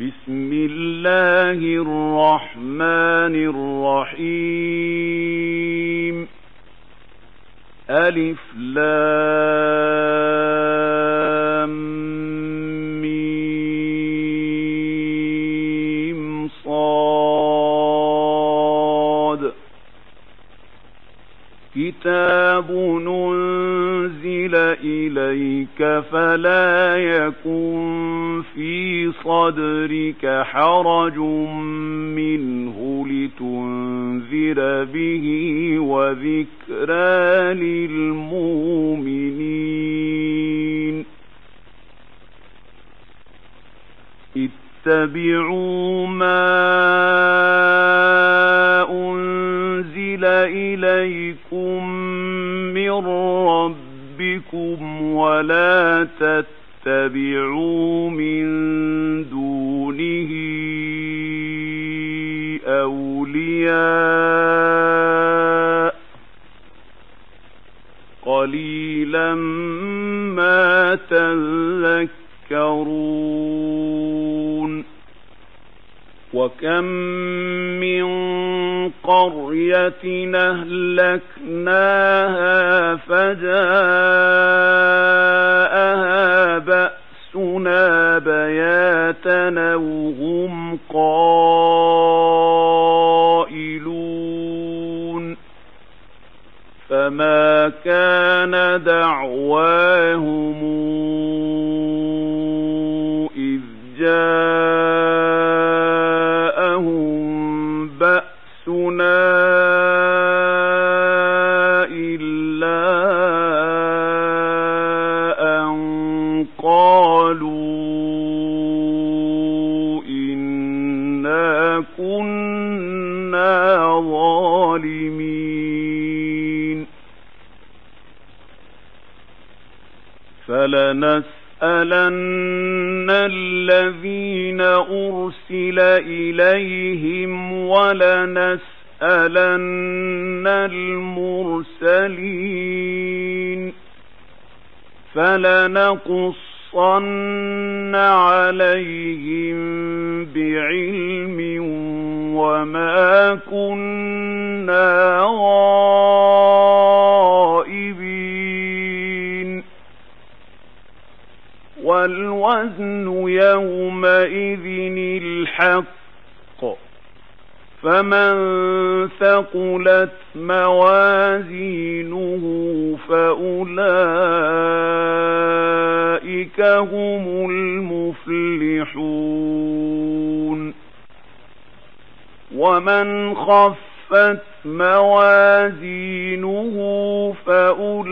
بسم الله الرحمن الرحيم. ألف لام ميم صاد. كتاب ننزل إليك فلا يكن في صدرك حرج منه لتنذر به وذكرى للمؤمنين. اتبعوا ما أنزل إليكم من ربكم ولا تتبعوا من دونه أولياء قليلا ما تذكرون وكم من قرية أهلكناها فجاءها بأسنا بياتا وهم قائلون فما كان دعواهم فلنسألن الذين أرسل إليهم ولنسألن المرسلين فلنقصن عليهم بعلم وما كنا غائبين والوزن يومئذ الحق. فمن ثقلت موازينه فأولئك هم المفلحون. ومن خفت موازينه فأولئك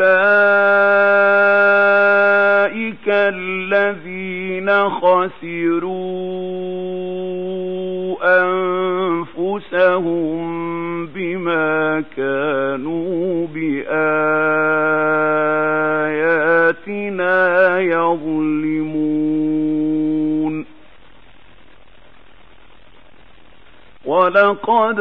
الذين خسروا أنفسهم بما كانوا بآياتنا يظلمون ولقد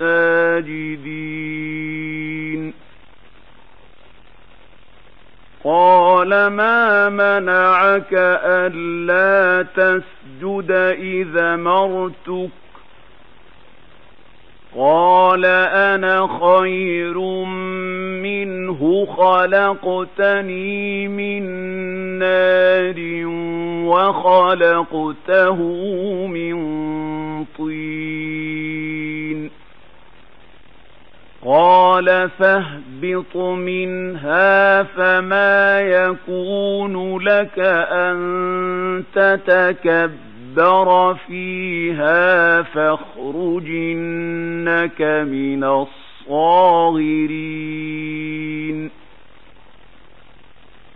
الساجدين قال ما منعك ألا تسجد إذا مرتك؟ قال أنا خير منه خلقتني من نار وخلقته من طين. قال فاهبط منها فما يكون لك أن تتكبر فيها فاخرجنك من الصاغرين.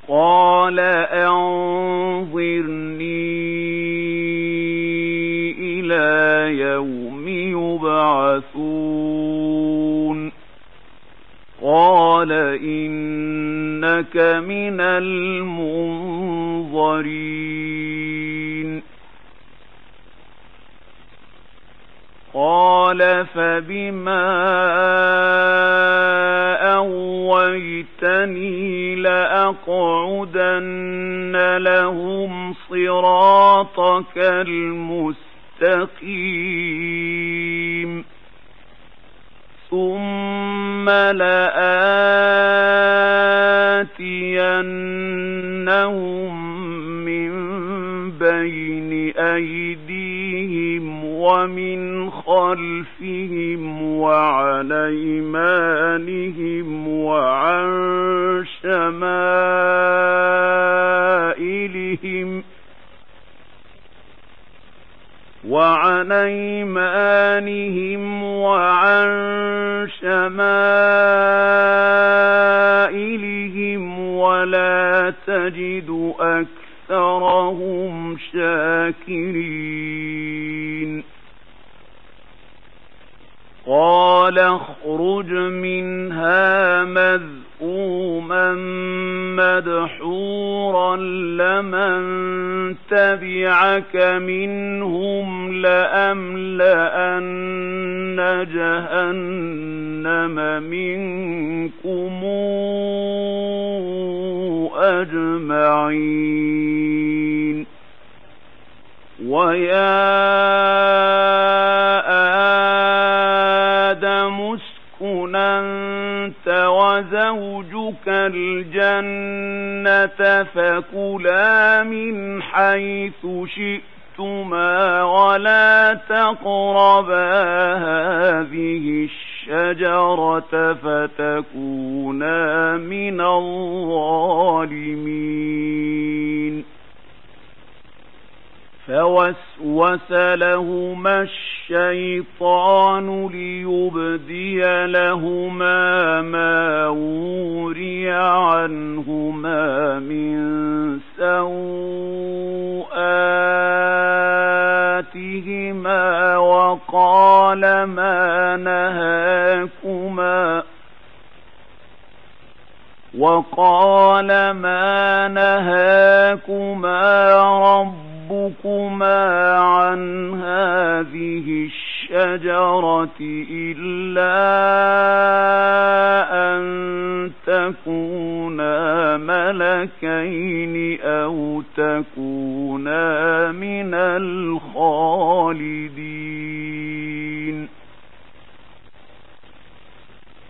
قال أنظرني إلى يوم يبعثون. قال إنك من المنظرين قال فبما أغويتني لأقعدن لهم صراطك المستقيم ثم لآتينهم من بين أيديهم ومن خلفهم وعن أيمانهم وعن شمائلهم وعن أيمانهم وعن شمائلهم ولا تجد أكثرهم شاكرين. قال اخرج منها مذءوما مدحورا لمن تبعك منهم لأملأن جهنم منكم أجمعين ويا وزوجك الجنة فكلا من حيث شئتما ولا تقربا هذه الشجرة فتكونا من الظالمين. فوسوس لهما الشيطان ليبدي لهما ما وري عنهما من سوآتهما وقال ما نهاكما وقال ما نهاكما رب ربكما عن هذه الشجرة إلا أن تكونا ملكين أو تكونا من الخالدين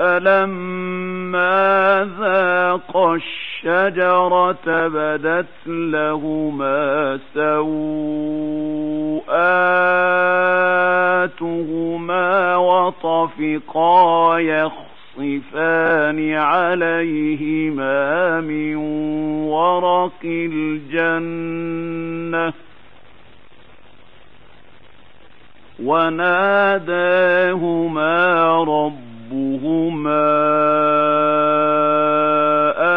فلما ذاقا الشجرة بدت لهما سوآتهما وطفقا يخصفان عليهما من ورق الجنة وناداهما ربهما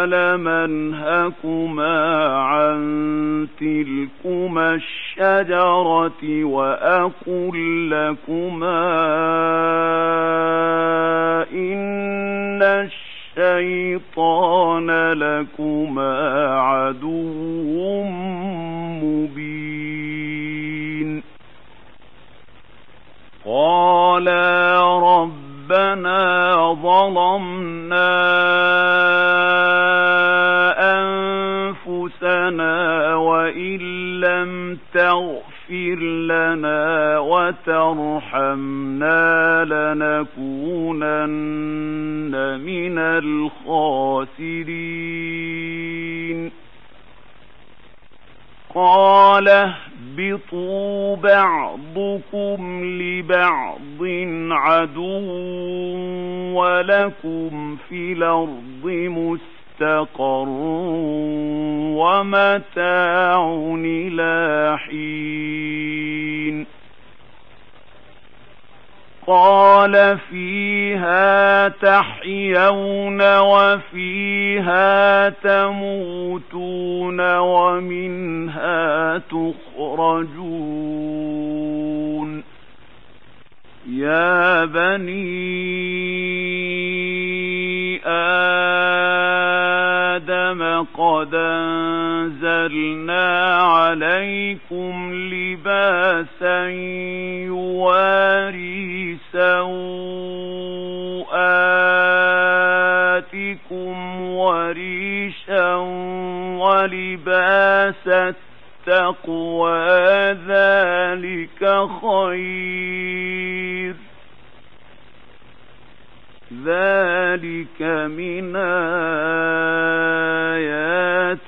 ألم أنهكما عن تلكما الشجرة وأقل لكما إن الشيطان لكما عدو مبين قالا ربنا ظلمنا أنفسنا وإن لم تغفر لنا وترحمنا لنكونن من الخاسرين. قال اهبطوا بعضكم لبعض عدو ولكم في الأرض مستقر ومتاع إلى حين قال فيها تحيون وفيها تموتون ومنها تخرجون. يا بني آدم قد أنزلنا عليكم لباسا يواري سوآتكم وريشا ولباس التقوى ذلك خير ذلك من آيات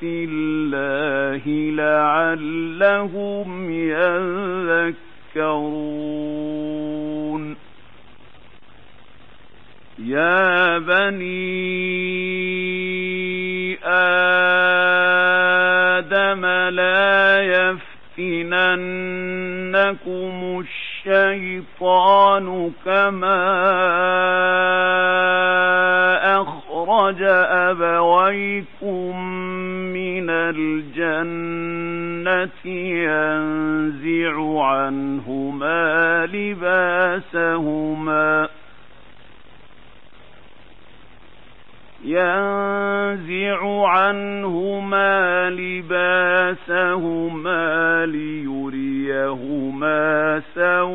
الله لعلهم يذكرون. يا بني آدم لا يفتننكم الشيطان كما أخرج أبويكم من الجنة ينزع عنهما لباسهما. ينزع عنهما لباسهما ليريهما سوآتهما.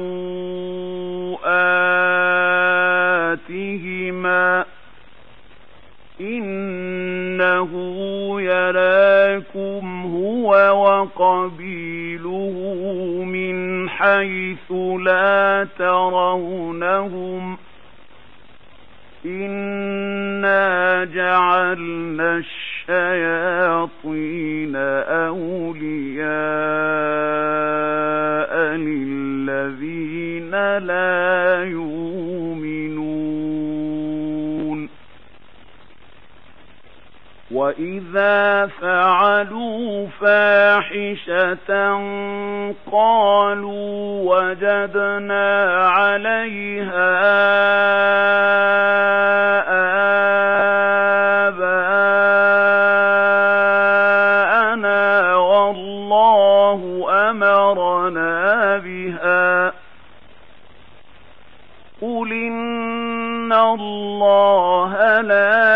إنه يراكم هو وقبيله من حيث لا ترونهم ۖ. إنا جعلنا الشياطين أولياء للذين لا يؤمنون وإذا فعلوا فاحشة قالوا وجدنا عليها آباءنا والله أمرنا بها قل إن الله لا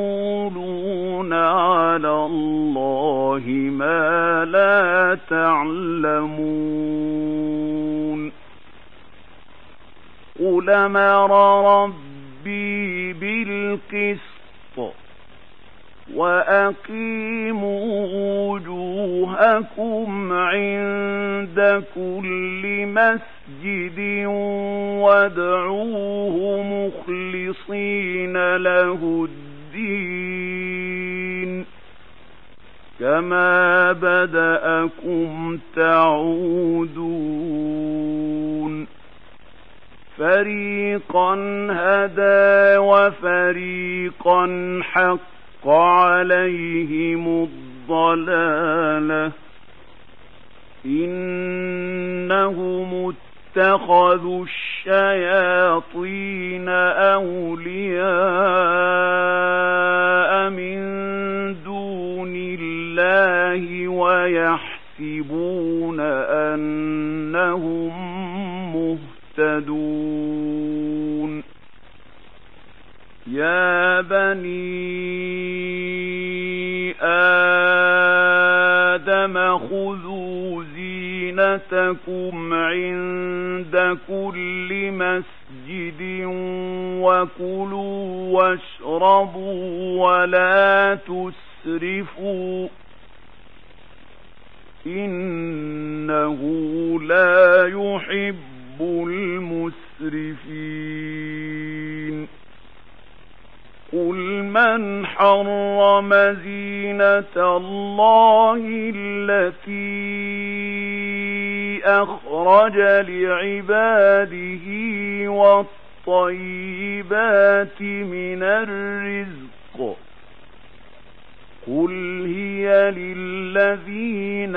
أتقولون على الله ما لا تعلمون قل أمر ربي بالقسط وأقيموا وجوهكم عند كل مسجد وادعوه مخلصين له الدين. كما بدأكم تعودون. فريقا هدى وفريقا حق عليهم الضلالة. إنهم اتخذوا الشياطين أولياء من دون الله ويحسبون أنهم مهتدون. يا بني زينتكم عند كل مسجد وكلوا واشربوا ولا تسرفوا إنه لا يحب المسرفين قل من حرم زينة الله التي أخرج لعباده والطيبات من الرزق. قل هي للذين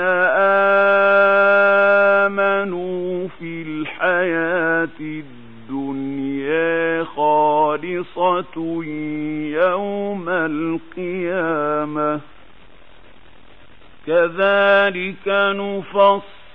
آمنوا في الحياة الدنيا خالصة يوم القيامة. كذلك نفصل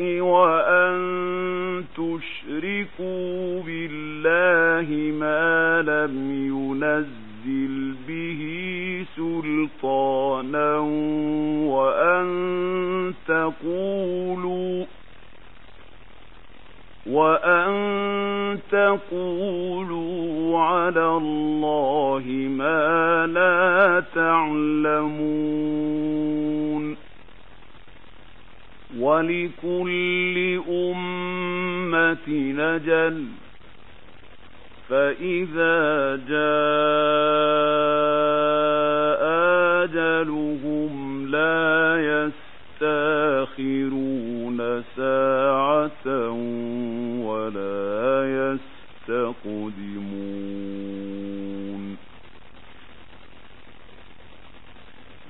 وأن تشركوا بالله ما لم ينزل به سلطانا وأن تقولوا وأن تقولوا على الله ما لا تعلمون ولكل أمة نجل فإذا جاء أجلهم لا يستأخرون ساعة ولا يستقدمون.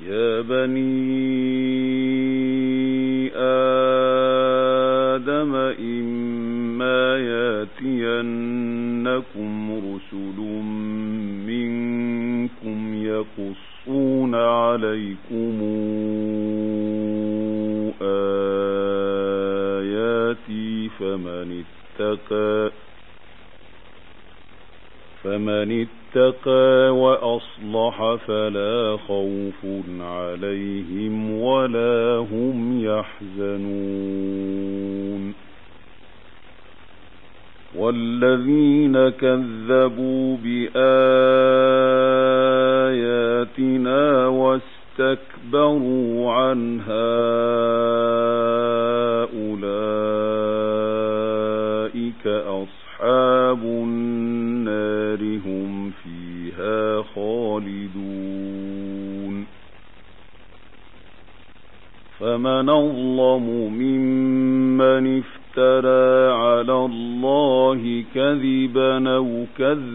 يا بني آدم إما ياتينكم رسل منكم يقصون عليكم آياتي فمن اتقى فمن اتقى وأصلح فلا خوف عليهم ولا هم يحزنون والذين كذبوا بآياتنا واستكبروا عنها أولئك أصحاب النار هم فيها خالدون. فمن أظلم ممن افترى الله كذبا أو كذب.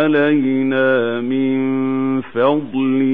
علينا من فضله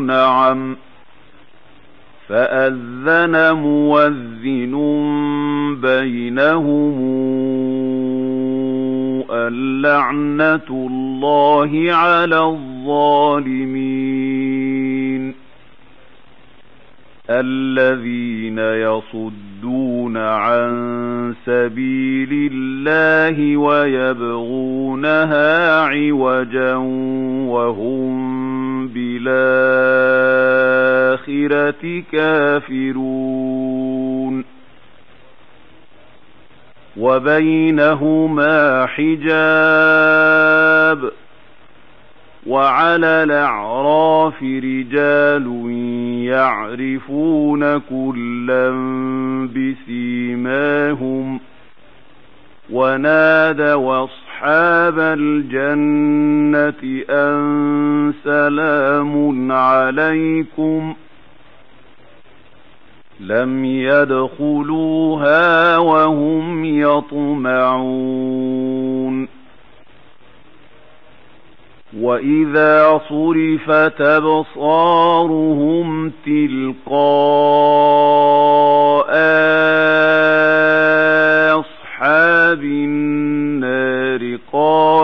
نعم. فأذن مؤذن بينهم اللعنة الله على الظالمين. الذين يصدون عن سبيل الله ويبغونها عوجا وهم بالآخرة كافرون. وبينهما حجاب وعلى الأعراف رجال يعرفون كلا بسيماهم ونادى وصف أصحاب الجنة أن سلام عليكم. لم يدخلوها وهم يطمعون. وإذا صرفت أبصارهم تلقاء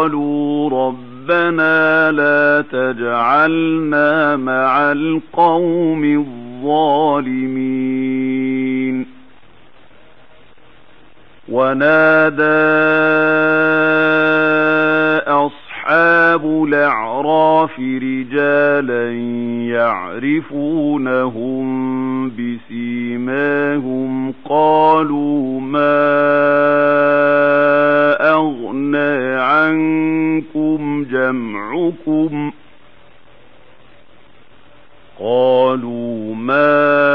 قالوا ربنا لا تجعلنا مع القوم الظالمين. ونادى أصحاب الأعراف رجالا يعرفونهم بسيماهم قالوا ما أغنى عنكم جمعكم قالوا ما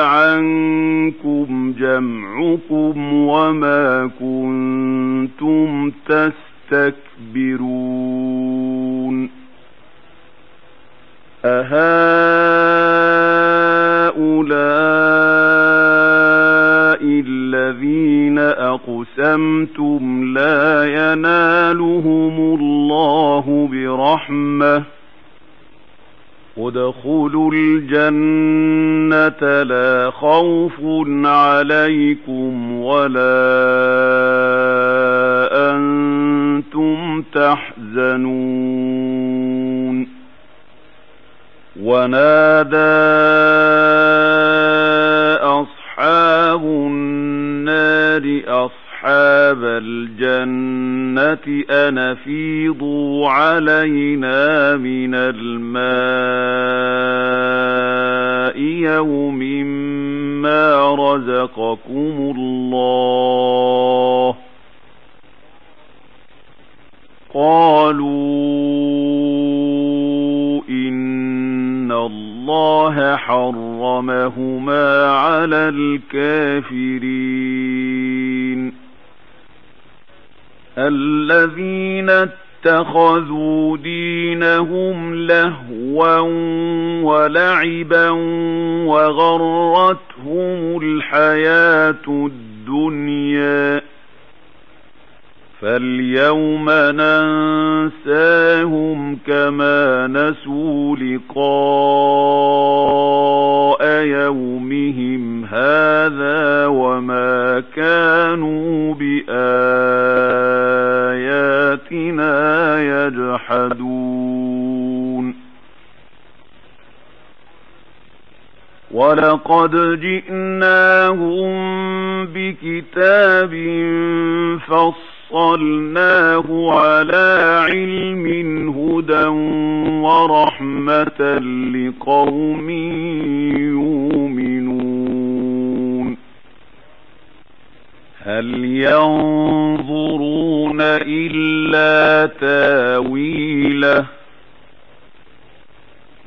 عنكم جمعكم وما كنتم تستكبرون أهؤلاء الذين أقسمتم لا ينالهم الله برحمة ادخلوا الجنة لا خوف عليكم ولا أنتم تحزنون. ونادى أصحاب النار أصحاب الجنة أن فيضوا علينا من الماء يوم ما رزقكم الله قالوا إن الله حرمهما على الكافرين الذين اتخذوا دينهم لهوا ولعبا وغرتهم الحياة الدنيا. فاليوم ننساهم كما نسوا لقاء يومهم هذا وما كانوا بآياتنا يجحدون ولقد جئناهم بكتاب فصلناه على علم هدى ورحمة لقوم يؤمنون هل ينظرون إلا تاويله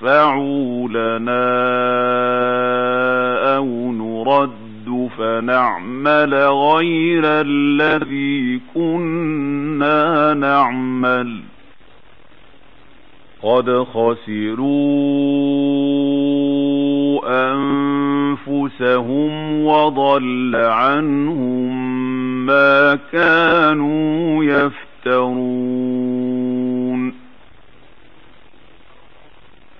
فيشفعوا لنا أو نرد فنعمل غير الذي كنا نعمل قد خسروا أنفسهم وضل عنهم ما كانوا يفترون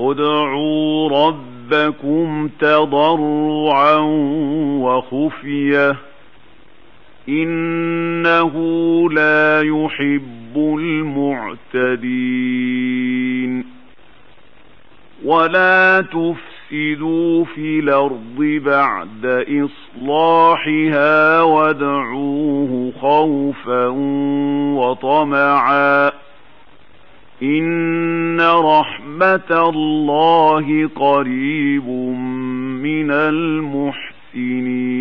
ادعوا ربكم تضرعا وخفية إنه لا يحب المعتدين ولا تفسدوا في الأرض بعد إصلاحها وادعوه خوفا وطمعا إن رحمة الله قريب من المحسنين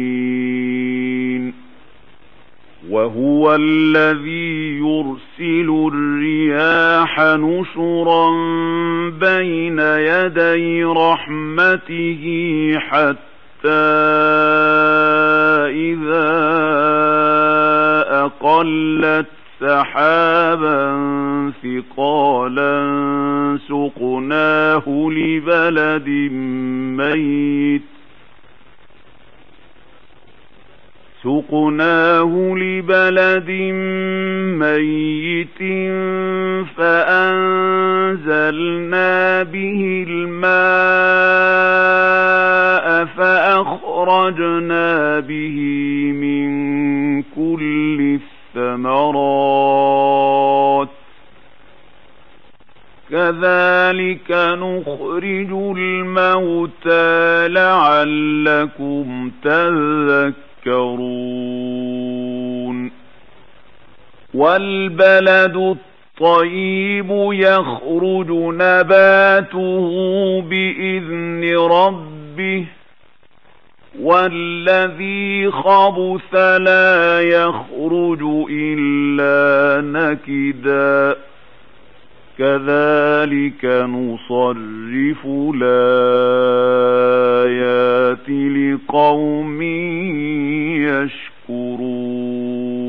وهو الذي يرسل الرياح نشرا بين يدي رحمته حتى إذا أقلت سحابا ثقالا سقناه لبلد ميت سقناه لبلد ميت فأنزلنا به الماء فأخرجنا به من كل الثمرات كذلك نخرج الموتى لعلكم تذكرون. والبلد الطيب يخرج نباته بإذن ربه. والذي خبث لا يخرج إلا نكدا. كذلك نصرف الآيات لقوم يشكرون.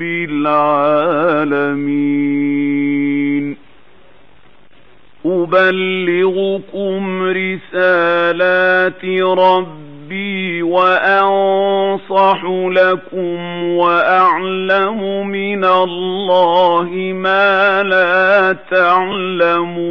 رب العالمين. أبلغكم رسالات ربي وأنصح لكم وأعلم من الله ما لا تعلمون.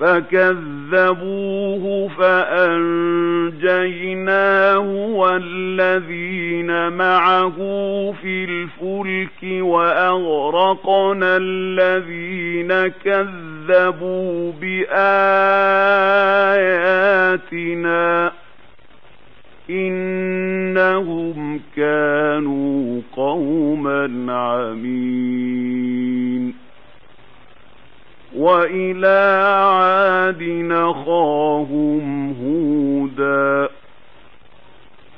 فكذبوه فأنجيناه والذين معه في الفلك وأغرقنا الذين كذبوا بآياتنا إنهم كانوا قوما عمين وإلى عاد نخاهم هودا.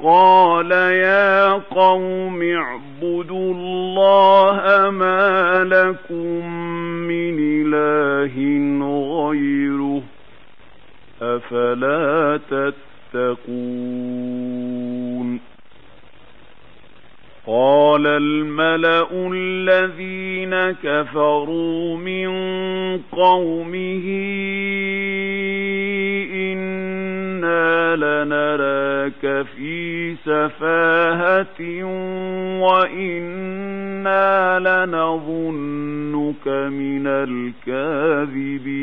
قال يا قوم اعبدوا الله ما لكم من إله غيره أفلا تتقون. قال الملأ الذين كفروا من قومه إنا لنراك في سفاهة وإنا لنظنك من الكاذبين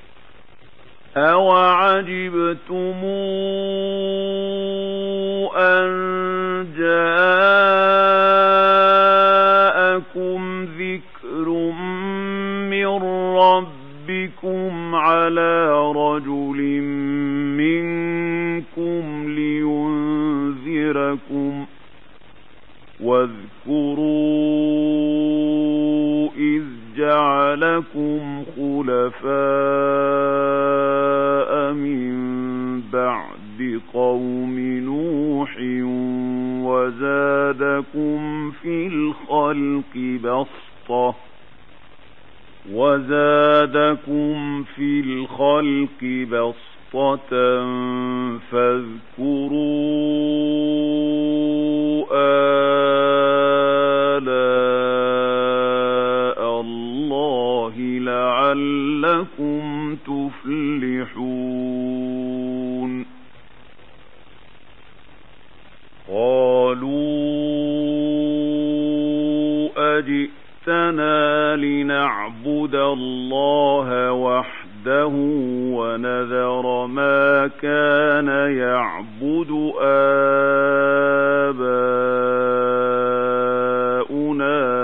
أوعجبتم أن جاءكم ذكر من ربكم على رجل منكم لينذركم واذكروا جعلكم خلفاء من بعد قوم نوح وزادكم في الخلق بسطة وزادكم في الخلق بسطة فاذكروا آلاء لعلكم تفلحون. قالوا أجئتنا لنعبد الله وحده ونذر ما كان يعبد آباؤنا.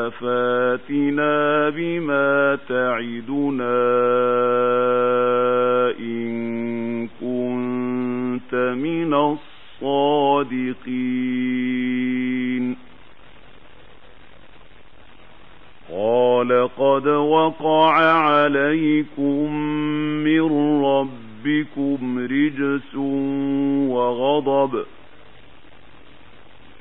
فاتنا بما تعدنا إن كنت من الصادقين قال قد وقع عليكم من ربكم رجس وغضب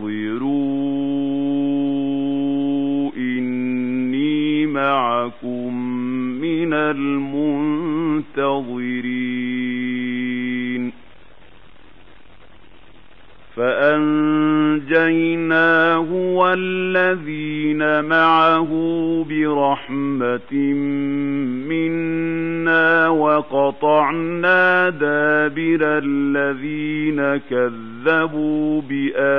فانتظروا إني معكم من المنتظرين فأنجيناه والذين معه برحمة منا وقطعنا دابر الذين كذبوا بآياتنا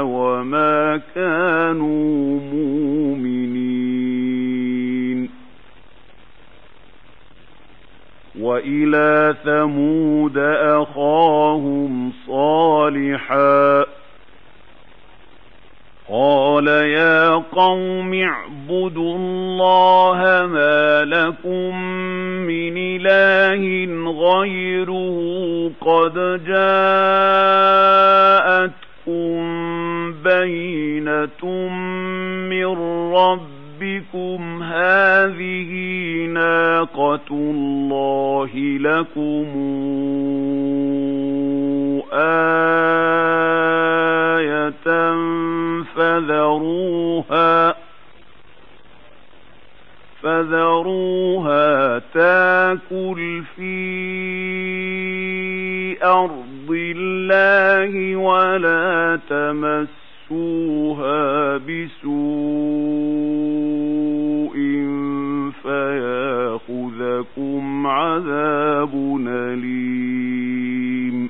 وما كانوا مؤمنين وإلى ثمود أخاهم صالحا قال يا قوم اعبدوا الله ما لكم من إله غيره قد جاءتكم بينة من ربكم هذه ناقة الله لكم آية فذروها فذروها تاكل في أرض الله ولا تمسوها بسوء فيأخذكم عذاب أليم.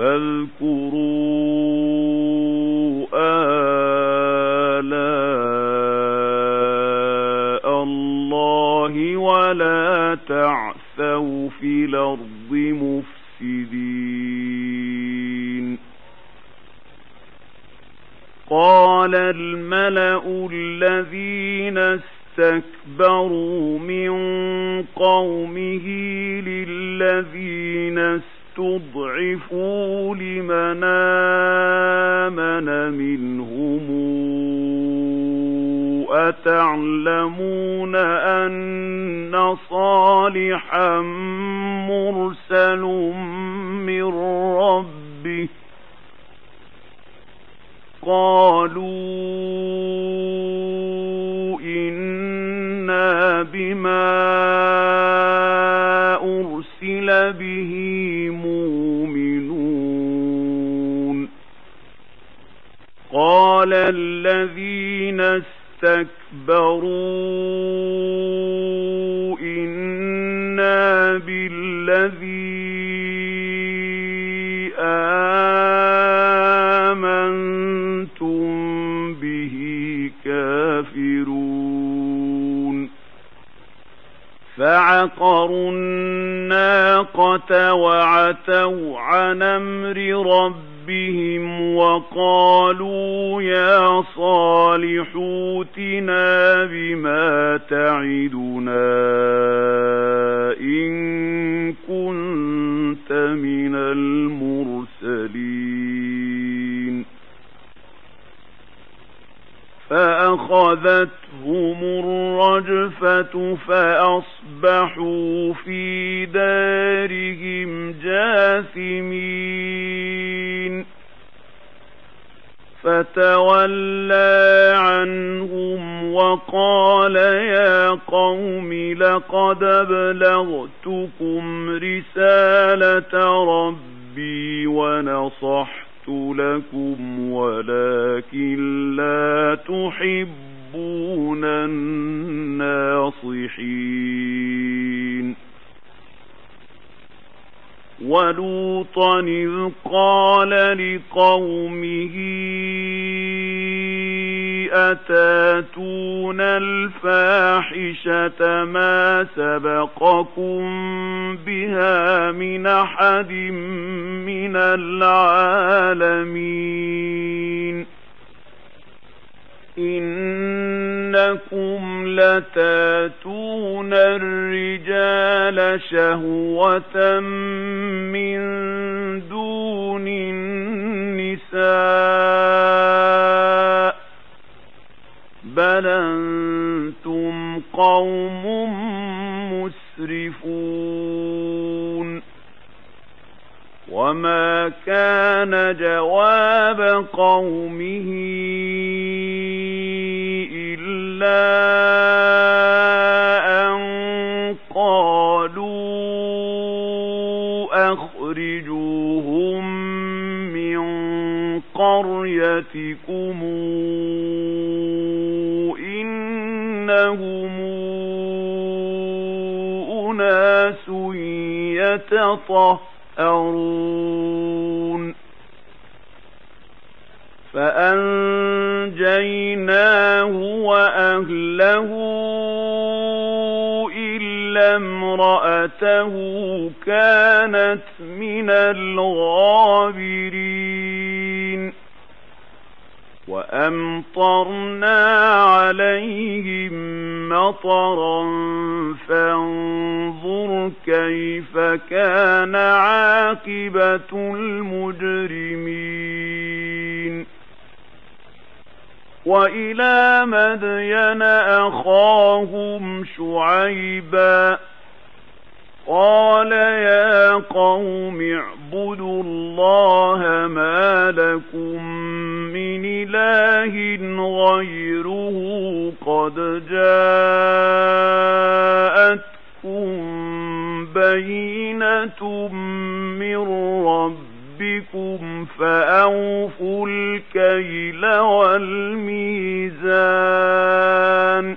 فاذكروا آلاء الله ولا تعثوا في الأرض مفسدين. قال الملأ الذين استكبروا من قومه للذين استكبروا استضعفوا لمن آمن منهم أتعلمون أن صالحا مرسل من ربه؟ قالوا الذين استكبروا إنا بالذي آمنتم به كافرون. فعقروا الناقة وعتوا عن أمر ربهم وقالوا يا صالح اوتنا بما تعدنا إن كنت من المرسلين فأخذتهم الرجفة فأصبحوا في دارهم جاثمين فتولى عنهم وقال يا قوم لقد أبلغتكم رسالة ربي ونصحت لكم ولكن لا تحبون الناصحين. ولوطا إذ قال لقومه أتاتون الفاحشة ما سبقكم بها من أحد من العالمين؟ إنكم لتاتون الرجال شهوة من دون النساء بل أنتم قوم مسرفون وما كان جواب قومه إلا أن قالوا أخرجوهم من قريتكم إنهم أناس يتطهرون فأنجيناه وأهله إلا امرأته كانت من الغابرين وأمطرنا عليهم مطرا فانظر كيف كان عاقبة المجرمين. وإلى مدين أخاهم شعيبا قال يا قوم اعبدوا الله ما لكم من إله غيره قد جاءتكم بينة من ربكم فأوفوا الكيل والميزان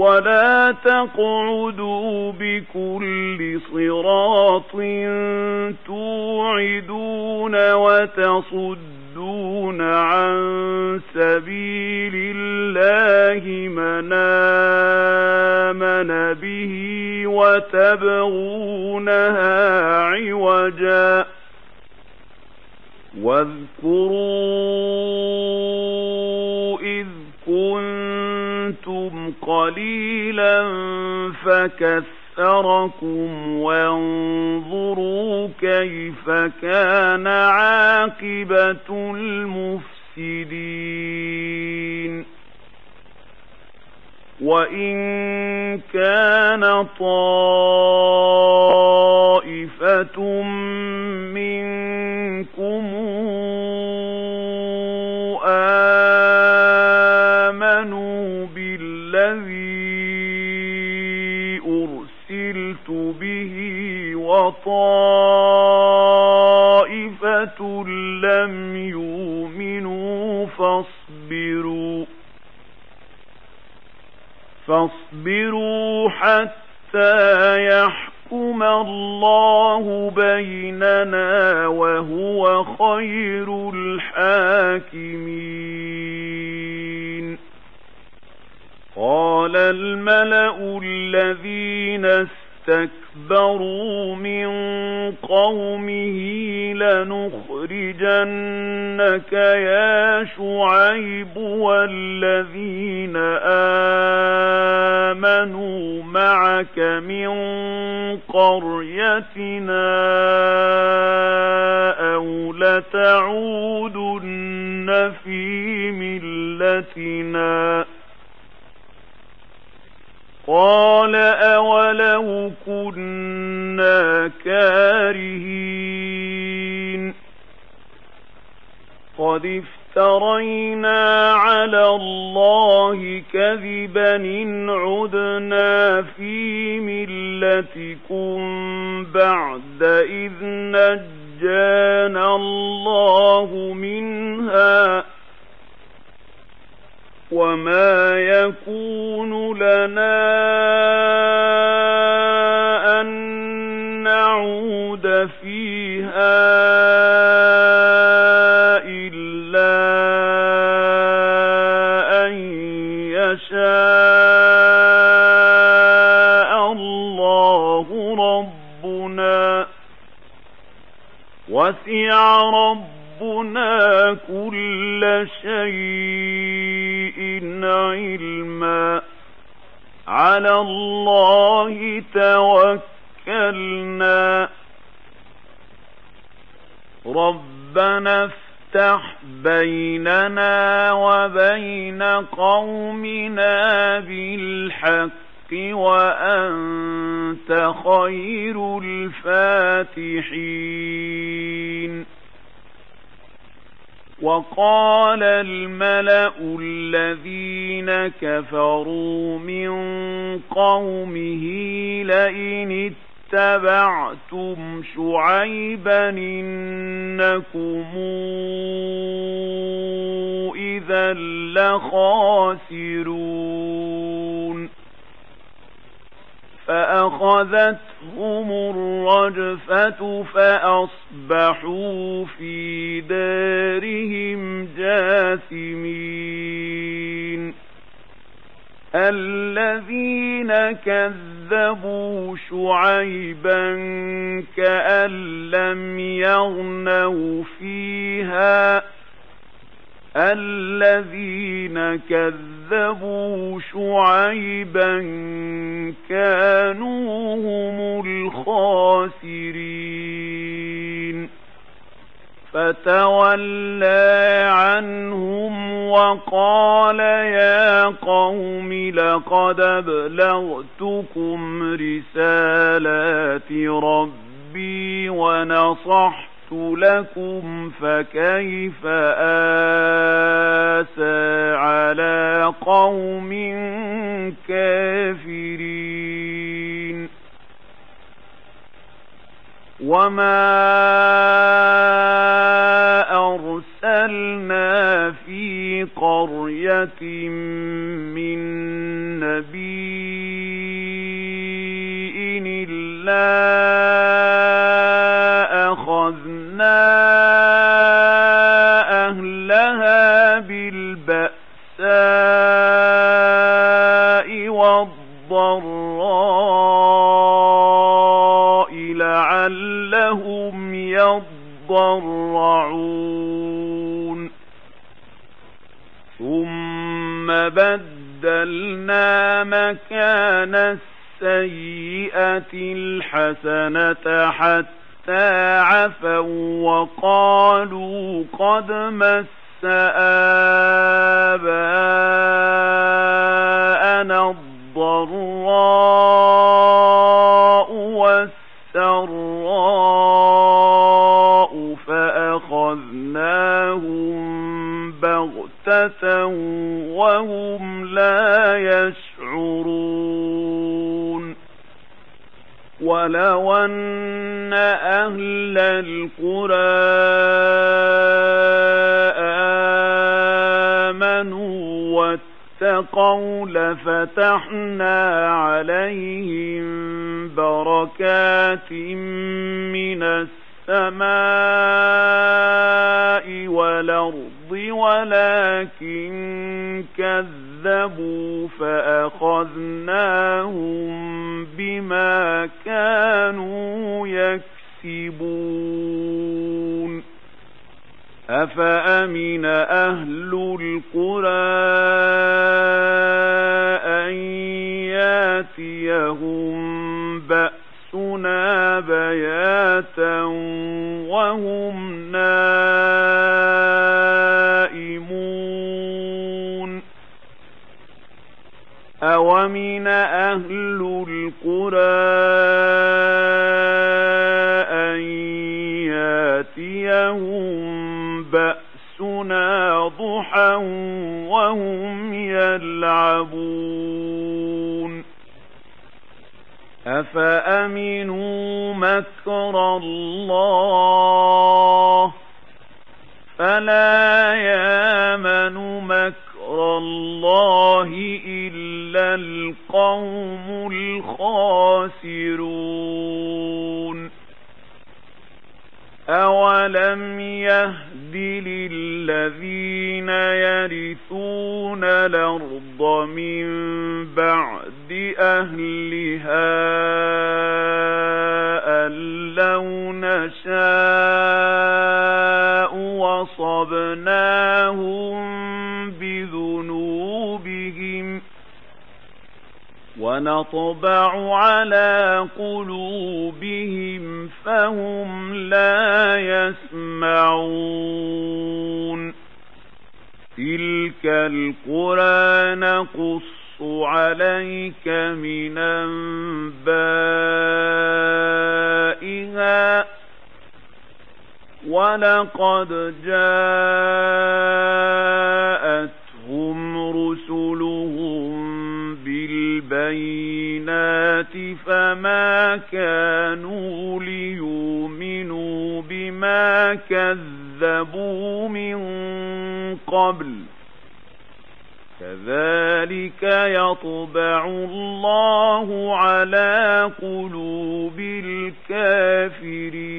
ولا تقعدوا بكل صراط توعدون وتصدون عن سبيل الله من آمن به وتبغونها عوجا. واذكروا إذ كنتم قليلا فكثركم وانظروا كيف كان عاقبة المفسدين. وإن كان طائفة منكم آمنوا بالذي أرسلت به وطائفة لم يؤمنوا فاصبروا فاصبروا حتى يحكم الله بيننا وهو خير الحاكمين. قال الملأ الذين استكبروا من قومه لنخرجنك يا شعيب والذين آمنوا معك من قريتنا أو لتعودن في ملتنا قال كنا كارهين قد افترينا على الله كذبا إن عدنا في ملتكم بعد إذ نجانا الله منها وما يكون لنا فيها إلا أن يشاء الله ربنا. وسع ربنا كل شيء علما. على الله توكلنا. ربنا افتح بيننا وبين قومنا بالحق وأنت خير الفاتحين. وقال الملأ الذين كفروا من قومه لئن اتبعتم شعيبا إنكم إذا لخاسرون. فأخذتهم الرجفة فأصبحوا في دارهم جاثمين. الذين كذبوا شعيبا كأن لم يغنوا فيها. الذين كذبوا شعيبا كانوا هم الخاسرين. فتولى عنهم وقال يا قوم لقد أبلغتكم رسالات ربي ونصحت لكم فكيف آسى على قوم كافرين وما أرسلنا في قرية من نبي إلا يضرعون ثم بدلنا مكان السيئة الحسنة حتى عفوا وقالوا قد مس آباءنا الضراء. وهم لا يشعرون ولو أن أهل القرى آمنوا اتقوا لفتحنا عليهم بركات من السماء والأرض ولكن كذبوا فأخذناهم بما كانوا يكسبون. أفأمن أهل القرى أن ياتيهم بأسنا بياتا وهم نائمون؟ أومن أهل القرى أن ياتيهم بأسنا ضحى وهم يلعبون أفأمنوا مكر الله فلا مكر الله إلا القوم الخاسرون. أولم يهد للذين يرثون الأرض من بعد أهلها أن لو نشاء وصبناهم بذنوبهم ونطبع على قلوبهم فهم لا يسمعون. تلك القرى نقص عليك من أنبائها. ولقد جاءتهم رسلهم بالبينات فما كانوا ليؤمنوا بما كذبوا من قبل كذلك يطبع الله على قلوب الكافرين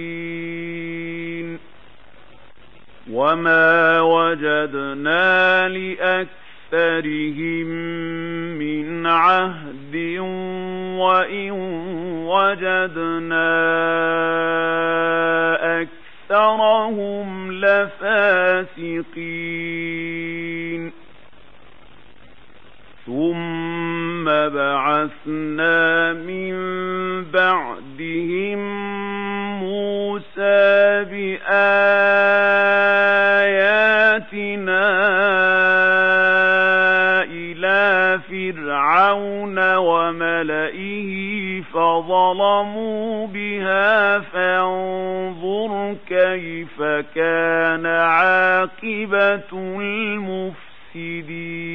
وما وجدنا لأكثرهم من عهد وإن وجدنا أكثرهم لفاسقين. ثم بعثنا من بعدهم موسى بآياتنا فظلموا بها فانظر كيف كان عاقبة المفسدين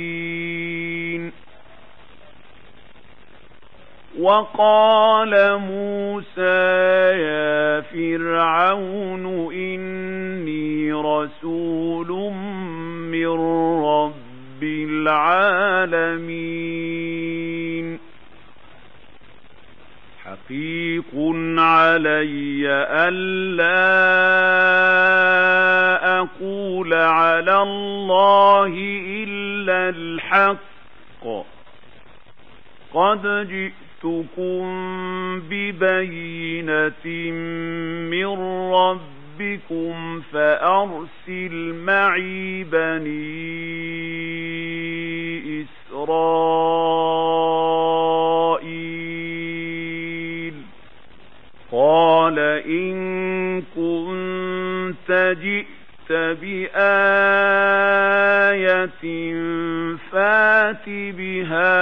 وقال موسى يا فرعون إني رسول من رب العالمين حقيق علي ألا أقول على الله إلا الحق. قد جئتكم ببينة من ربكم فأرسل معي بني إسرائيل. قال إن كنت جئت بآية فات بها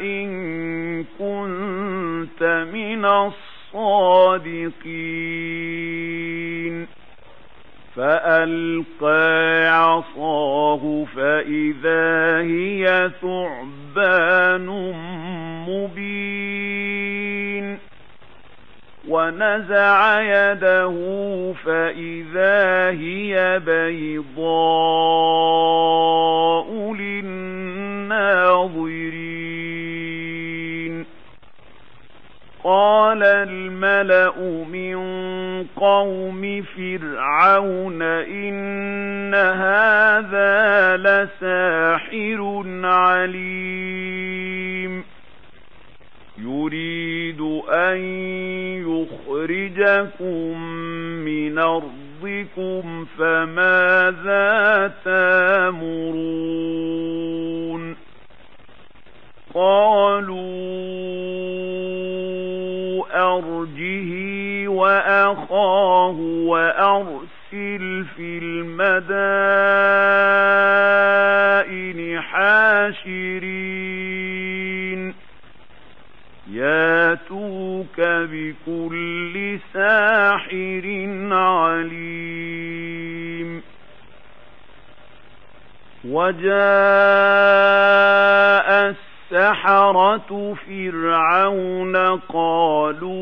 إن كنت من الصادقين فألقى عصاه فإذا هي ثعبان مبين ونزع يده فإذا هي بيضاء للناظرين. قال الملأ من قوم فرعون إن هذا لساحر عليم. يريد أن يخرجكم من أرضكم فماذا تامرون؟ قالوا أرجه وأخاه وأرسل في المدائن حاشرين. ياتوك بكل ساحر عليم. وجاء السحرة فرعون قالوا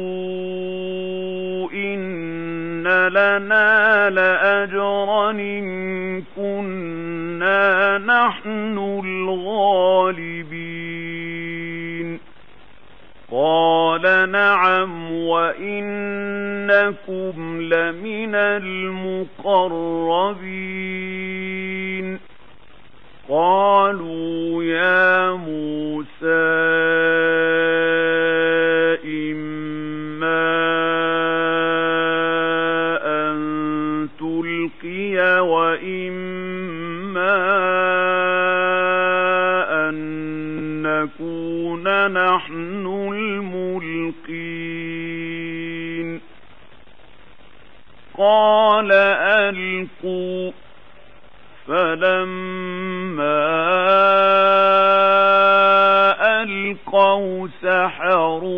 إن لنا لأجرا إن كنا نحن الغالبين. قال نعم وإنكم لمن المقربين قالوا يا موسى قال ألقوا فلما ألقوا سحروا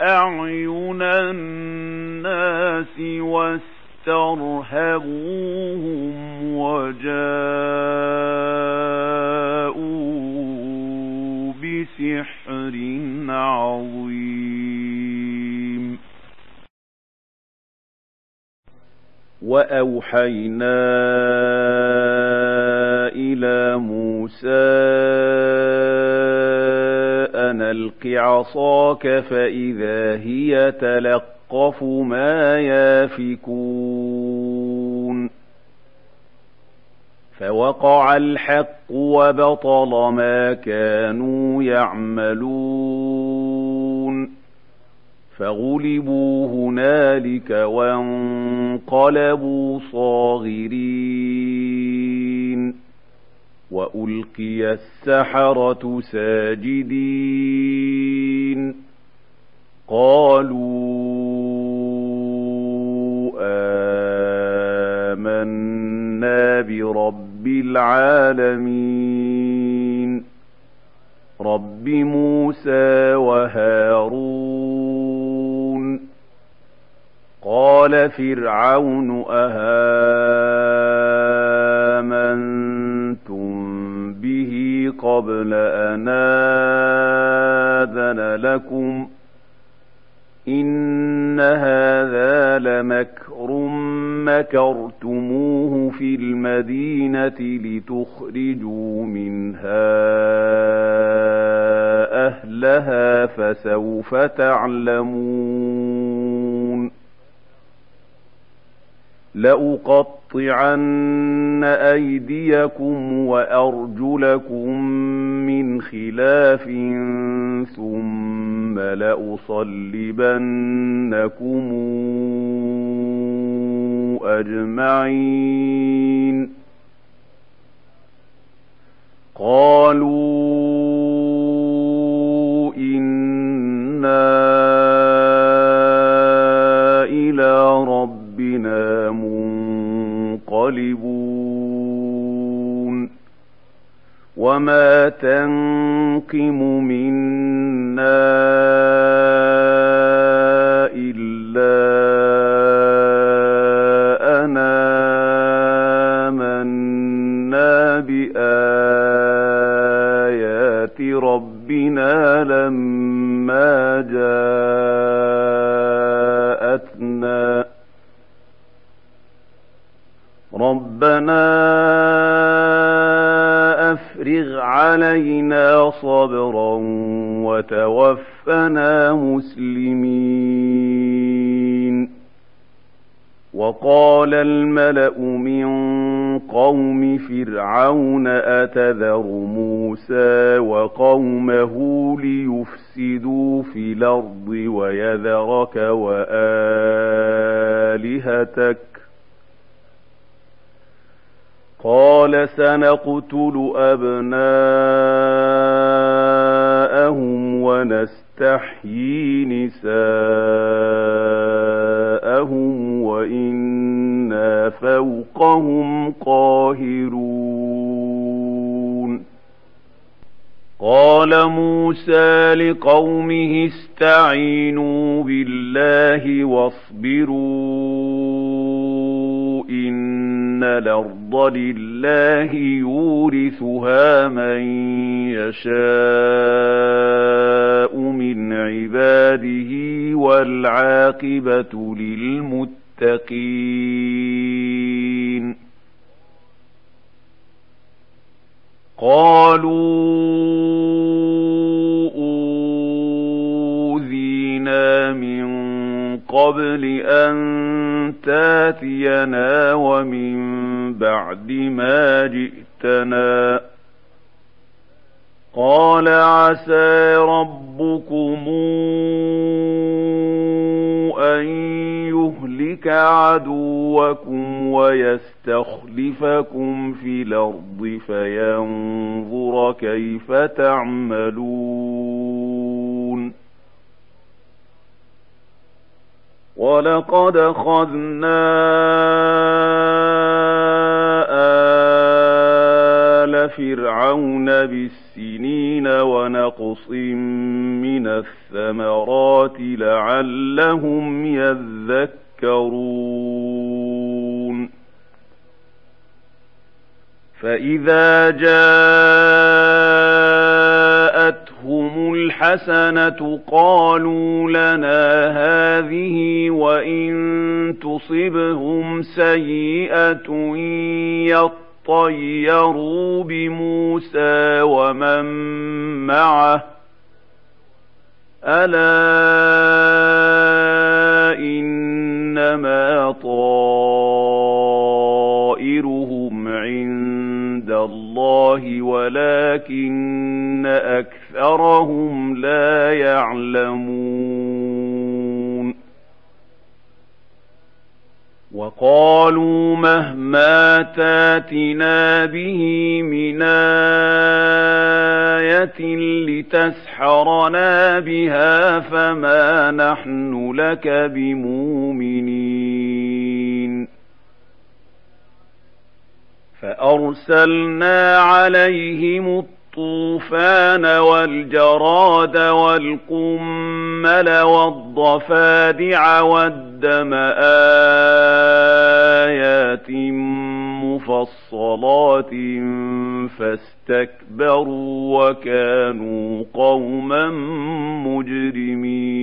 أعين الناس واسترهبوهم وجاءوا بسحر عظيم. وأوحينا إلى موسى أن ألق عصاك فإذا هي تلقف ما يافكون. فوقع الحق وبطل ما كانوا يعملون. فغلبوا هنالك وانقلبوا صاغرين وألقي السحرة ساجدين قالوا آمنا برب العالمين رب موسى وهارون قال فرعون أهامنتم به قبل أن آذن لكم إن هذا لمكر مكرتموه في المدينة لتخرجوا منها أهلها فسوف تعلمون لأقطعن أيديكم وأرجلكم من خلاف ثم لأصلبنكم أجمعين. قالوا إنا منقلبون وما تنقم منا الأرض لله يورثها من يشاء من عباده والعاقبة للمتقين تاتنا به من آية لتسحرنا بها فما نحن لك بمؤمنين فأرسلنا عليهم الطوفان والجراد والقمل والضفادع والدم آيات مفصلات فاستكبروا وكانوا قوما مجرمين.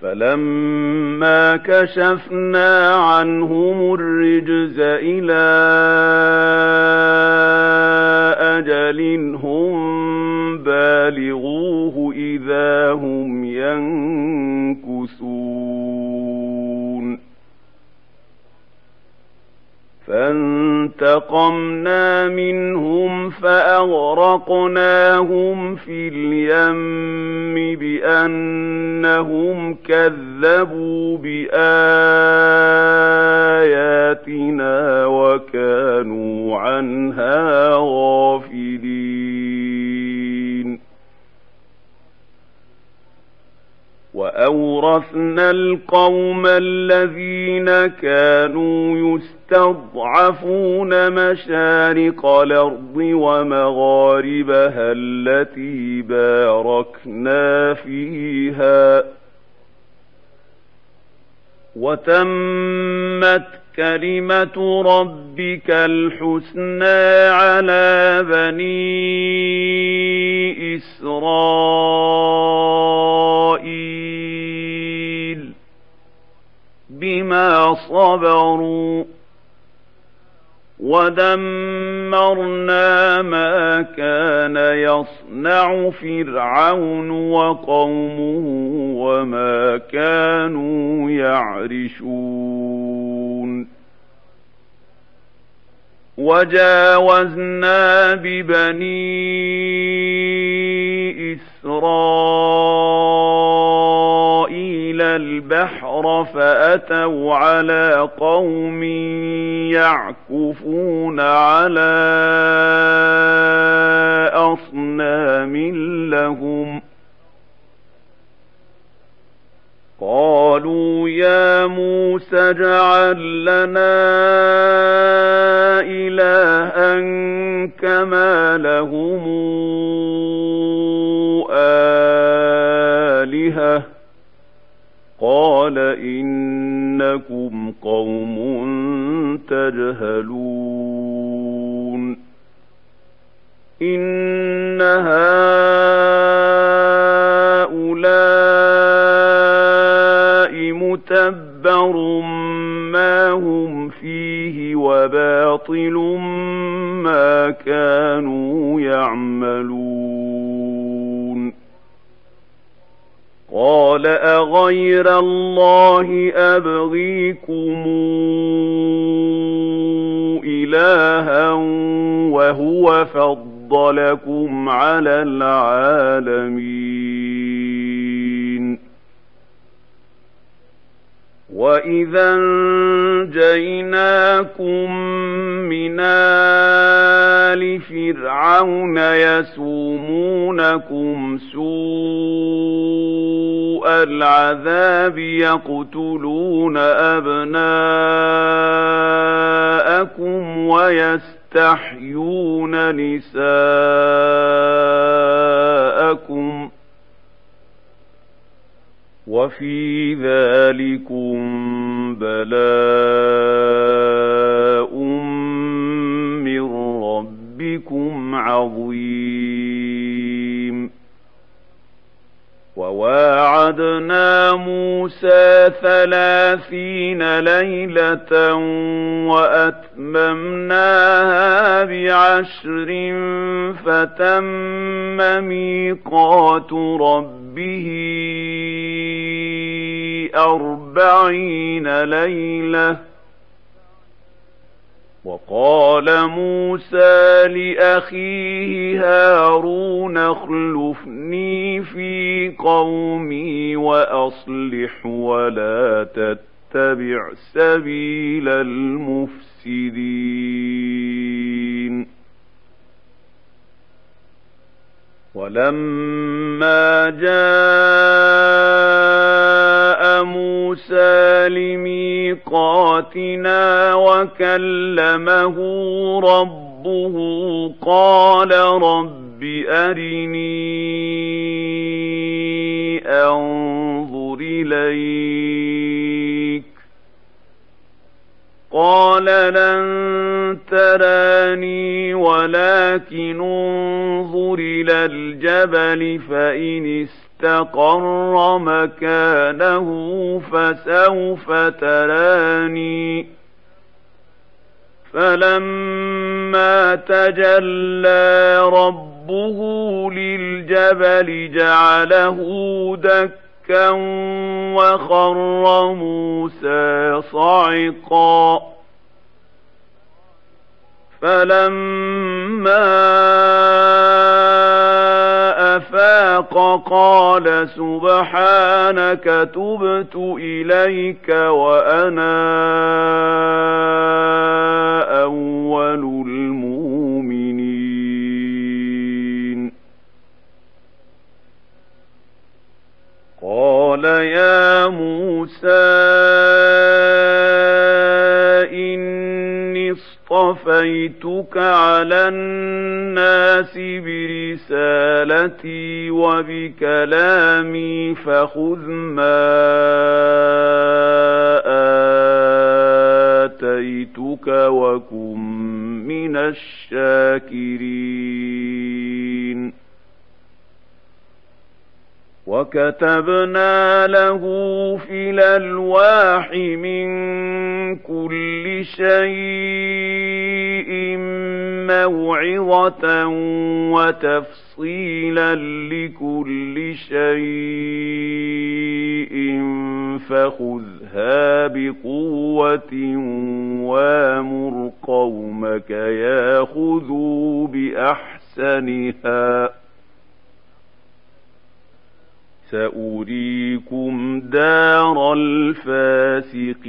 فلما كشفنا عنهم الرجز إلى أجل هم بالغوه إذا هم ينكثون. فانتقمنا منهم فأغرقناهم في اليم بأنهم كذبوا بآياتنا وكانوا عنها غافلين. وأورثنا القوم الذين كانوا يستضعفون مشارق الأرض ومغاربها التي باركنا فيها. وتمت كلمة ربك الحسنى على بني إسرائيل بما صبروا. ودمرنا ما كان يصنع فرعون وقومه وما كانوا يعرشون وجاوزنا ببني إسرائيل البحر فأتوا على قوم يعكفون على أصنام لهم قالوا يا موسى اجعل لنا إلها كما لهم قال إنكم قوم تجهلون إن هؤلاء متبر ما هم فيه وباطل اغير الله ابغيكم الها وهو فضلكم على العالمين واذا انجيناكم من ال فرعون يسومونكم سوء العذاب يقتلون أبناءكم ويستحيون نساءكم وفي ذلكم بلاء من ربكم عظيم. وواعدنا موسى ثلاثين ليله واتممناها بعشر فتم ميقات ربه أربعين ليلة وقال موسى لأخيه هارون اخلفني في قومي وأصلح ولا تتبع سبيل المفسدين. ولما جاء موسى لميقاتنا وكلمه ربه قال رب أرني أنظر إليك. قال لن تراني ولكن انظر إلى الجبل فإن استقر مكانه فسوف تراني. فلما تجلى ربه للجبل جعله دكا وخر موسى صعقا. فلما أفاق قال سبحانك تبت إليك وأنا أول المؤمنين. قال يا موسى اصطفيتك على الناس برسالتي وبكلامي فخذ ما آتيتك وكن من الشاكرين. وكتبنا له في الألواح من كل شيء موعظة وتفصيلا لكل شيء فخذها بقوة وامر قومك ياخذوا بأحسنها. سأريكم دار الفاسقين.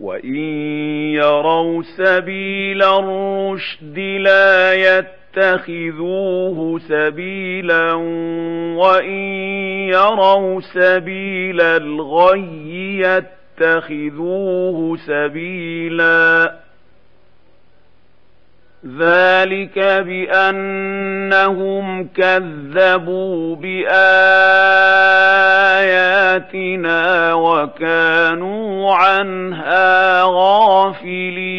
وإن يروا سبيل الرشد لا يتخذوه سبيلا وإن يروا سبيل الغي يتخذوه سبيلا ذلك بأنهم كذبوا بآياتنا وكانوا عنها غافلين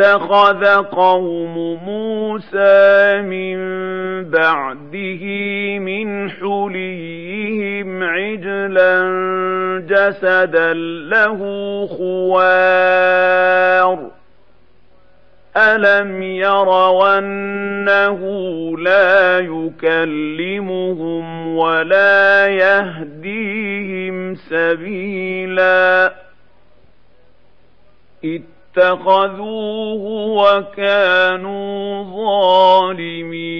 اتخذ قوم موسى من بعده من حليهم عجلا جسدا له خوار. ألم يروا أنه لا يكلمهم ولا يهديهم سبيلا. اتخذوه وكانوا ظالمين.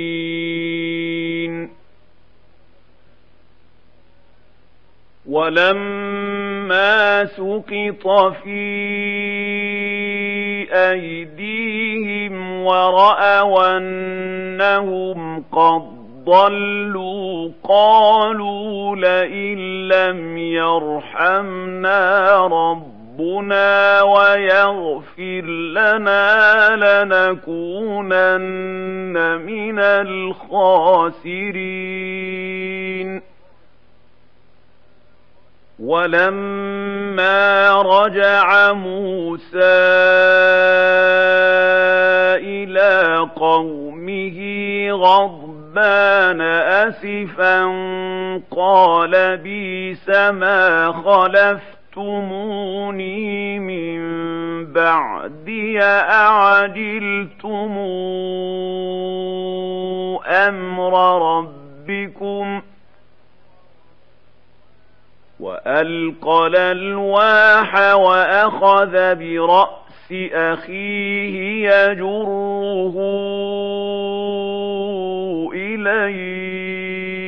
ولما سقط في أيديهم ورأوا أنهم قد ضلوا قالوا لئن لم يرحمنا رب ربنا ويغفر لنا لنكونن من الخاسرين. ولما رجع موسى إلى قومه غضبان أسفا قال بيس ما خلفت جئتموني من بعدي أعجلتم أمر ربكم وألقى الألواح وأخذ برأس أخيه يجره إليه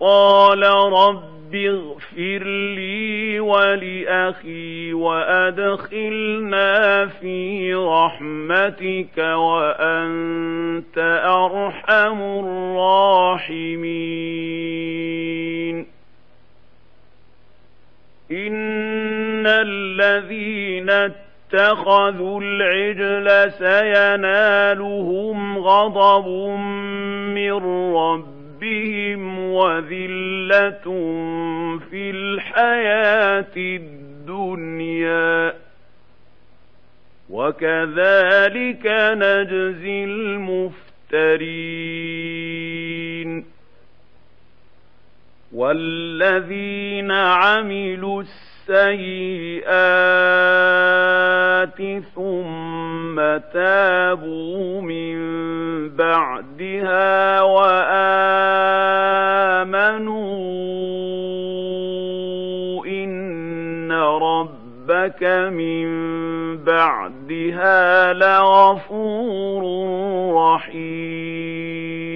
قال رب اغفر لي ولأخي وأدخلنا في رحمتك وأنت أرحم الراحمين. إن الذين اتخذوا العجل سينالهم غضب من رب ربهم وذلة في الحياة الدنيا وكذلك نجزي المفترين والذين عملوا السيئات ثم تابوا من بعدها وآمنوا إن ربك من بعدها لغفور رحيم.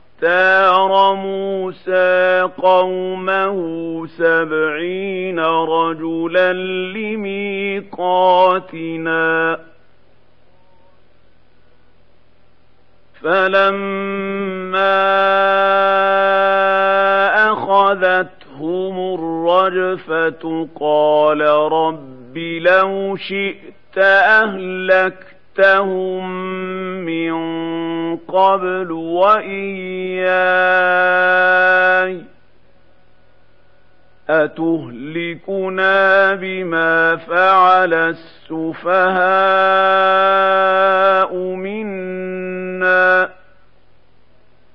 واختار موسى قومه سبعين رجلا لميقاتنا. فلما أخذتهم الرجفة قال رب لو شئت أهلكتهم من قبل وإياي أتهلكنا بما فعل السفهاء منا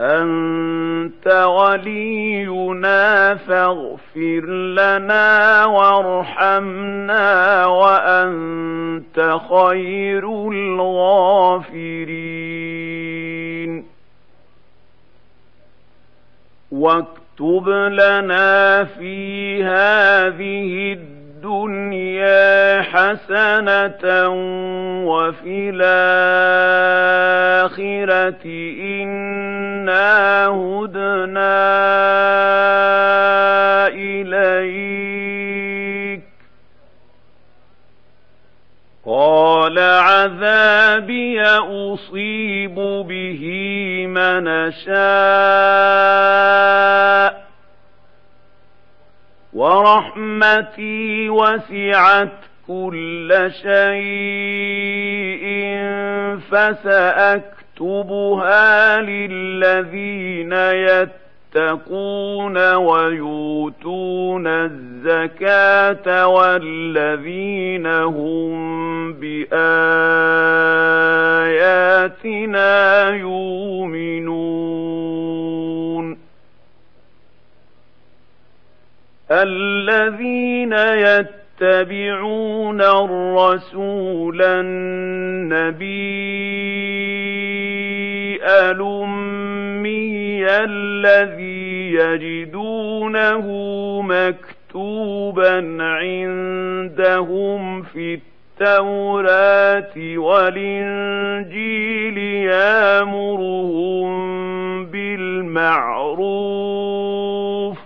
أنت ولينا فاغفر لنا وارحمنا وأنت خير الغافرين. واكتب لنا في هذه الدنيا الدنيا حسنة وفي الآخرة إنا هدنا إليك. قال عذابي أصيب به من شاء ورحمتي وسعت كل شيء فسأكتبها للذين يتقون ويؤتون الزكاة والذين هم بآياتنا يؤمنون. الذين يتبعون الرسول النبي الأمي الذي يجدونه مكتوبا عندهم في التوراة والإنجيل يامرهم بالمعروف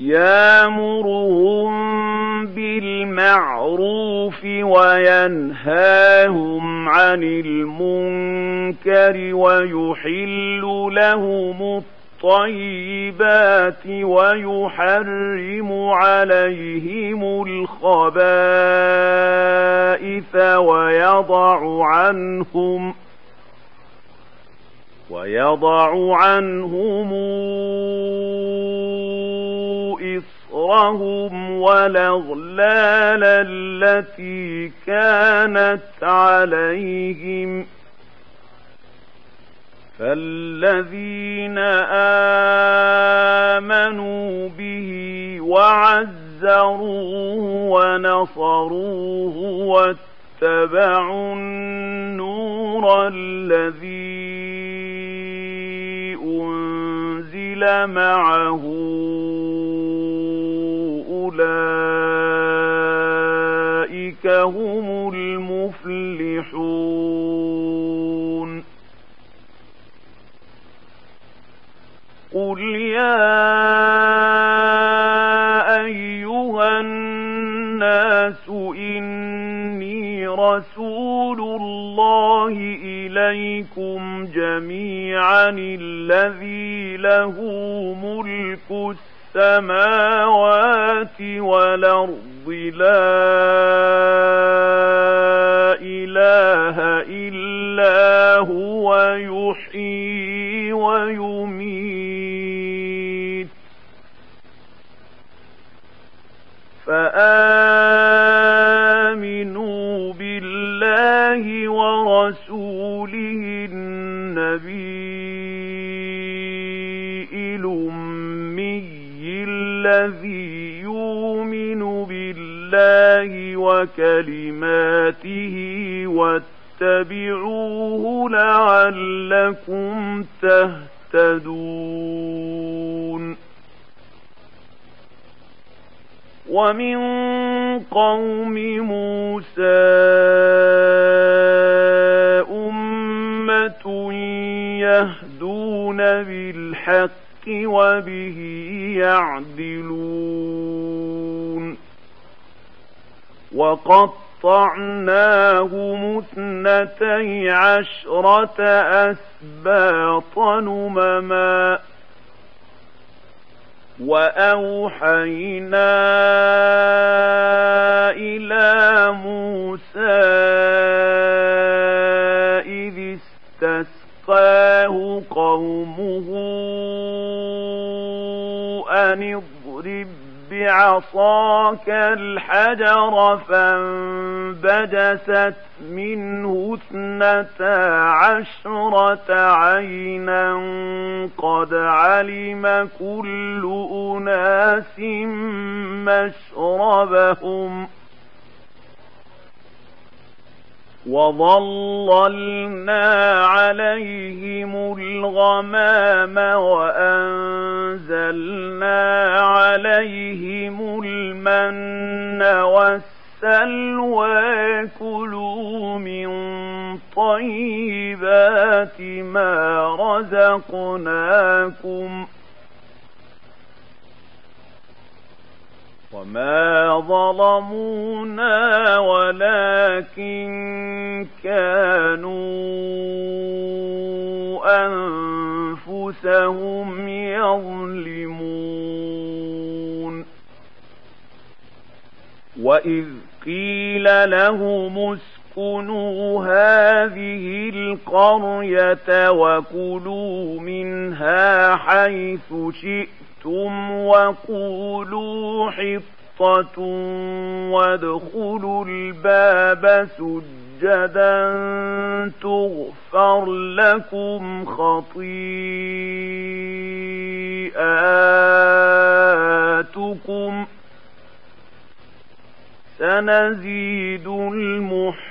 يامرهم بالمعروف وينهاهم عن المنكر ويحل لهم الطيبات ويحرم عليهم الخبائث ويضع عنهم ويضع عنهم إصرهم والأغلال التي كانت عليهم. فالذين آمنوا به وعزروه ونصروه واتبعوا النور الذي أنزل معه أولئك هم المفلحون. قل يا أيها الناس إني رسول الله إليكم جميعا الذي له ملك السماء السماوات والأرض لا إله إلا هو يحيي ويميت. فآمنوا بالله ورسوله النبي وكلماته واتبعوه لعلكم تهتدون. ومن قوم موسى أمة يهدون بالحق وبه يعدلون. وقطعناه مثنتي عشرة أسباطا نمما وأوحينا إلى موسى إذ استسقاه قومه أن اضرب بعصاك الحجر فانبجست منه اثنتا عشرة عينا قد علم كل أناس مشربهم. وظللنا عليهم الغمام وأنزلنا عليهم المن والسلوى كلوا من طيبات ما رزقناكم ۖ وما ظلمونا ولكن كانوا أنفسهم يظلمون وإذ قيل لهم اسكنوا هذه القرية وكلوا منها حيث شئتم شئتم وقولوا حطة وادخلوا الباب سجدا تغفر لكم خطيئاتكم سنزيد المحسنين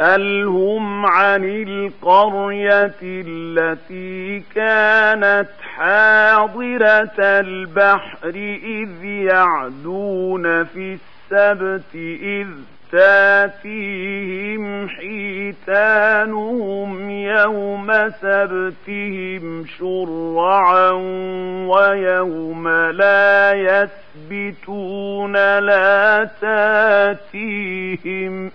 اسألهم عن القرية التي كانت حاضرة البحر إذ يعدون في السبت إذ تاتيهم حيتانهم يوم سبتهم شرعا ويوم لا يثبتون لا تاتيهم ۖ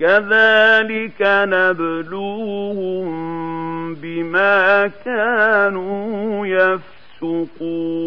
كذلك نبلوهم بما كانوا يفسقون.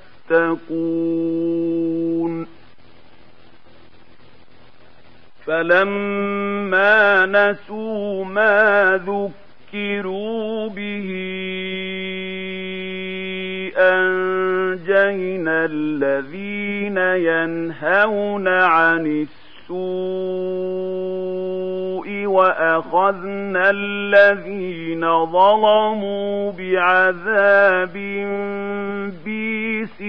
فلما نسوا ما ذكروا به أنجينا الذين ينهون عن السوء وأخذنا الذين ظلموا بعذاب بيس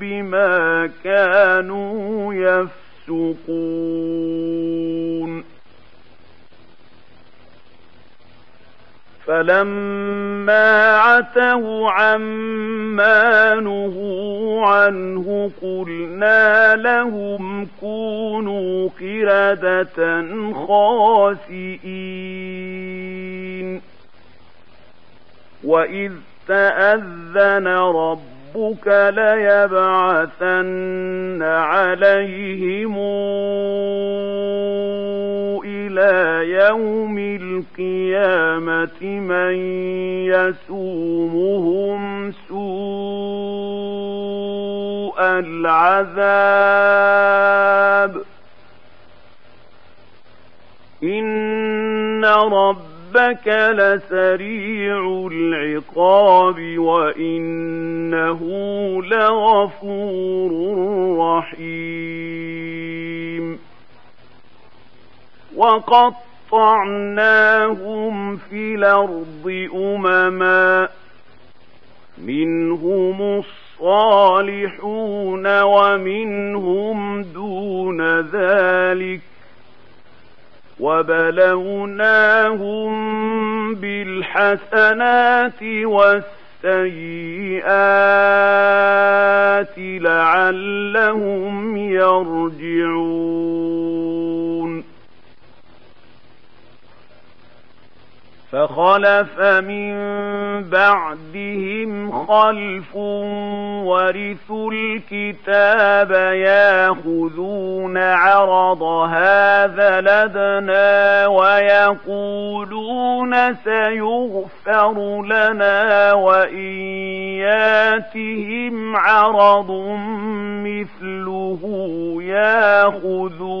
بما كانوا يفسقون. فلما عتوا عما نهوا عنه قلنا لهم كونوا قردة خاسئين وإذ تأذن ربك ليبعثن عليهم إلى يوم القيامة من يسومهم سوء العذاب إن ربك لسريع العقاب وإنه لغفور رحيم وقطعناهم في الأرض أمما منهم الصالحون ومنهم دون ذلك وبلوناهم بالحسنات والسيئات لعلهم يرجعون فخلف من بعدهم خلف ورثوا الكتاب ياخذون عرض هذا لدنا ويقولون سيغفر لنا وإن ياتهم عرض مثله ياخذوه.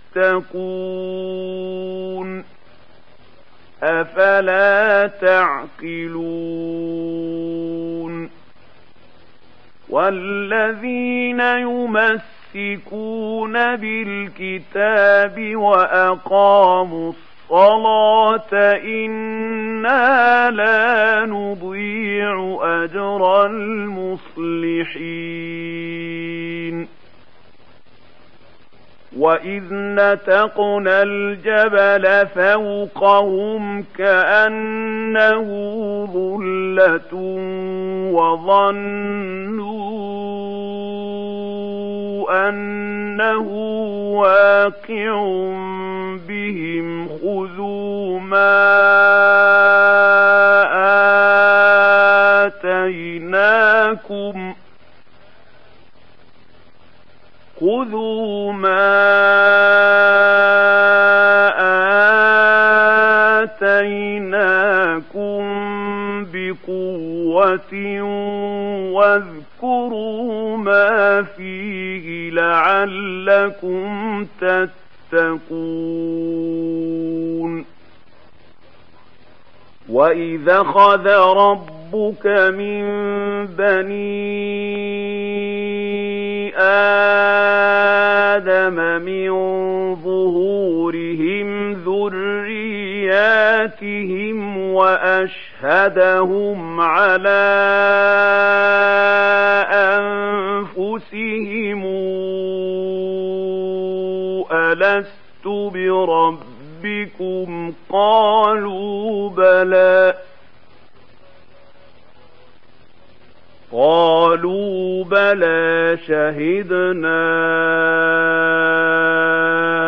تتقون أفلا تعقلون والذين يمسكون بالكتاب وأقاموا الصلاة إنا لا نضيع أجر المصلحين وإذ نتقنا الجبل فوقهم كأنه ظلة وظنوا أنه واقع بهم خذوا ما آتيناكم خذوا ما آتيناكم بقوة واذكروا ما فيه لعلكم تتقون وإذا خذ ربك من بني آدم من ظهورهم ذرياتهم وأشهدهم على أنفسهم ألست برب ربكم قالوا بلى. قالوا بلى شهدنا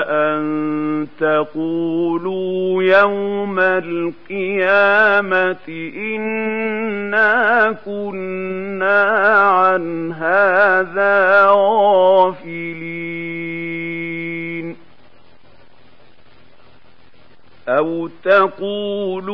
أن تقولوا يوم القيامة إنا كنا عن هذا غافلين. أو تقولوا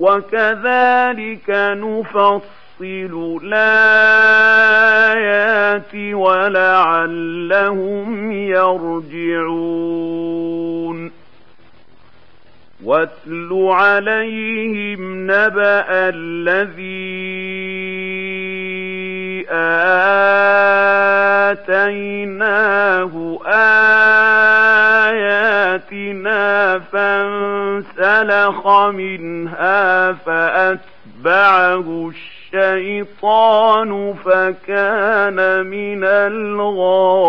وكذلك نفصل الآيات ولعلهم يرجعون. واتل عليهم نبأ الذي آتيناه آياتنا فانسلخ منها فأتبعه الشيطان فكان من الغاوين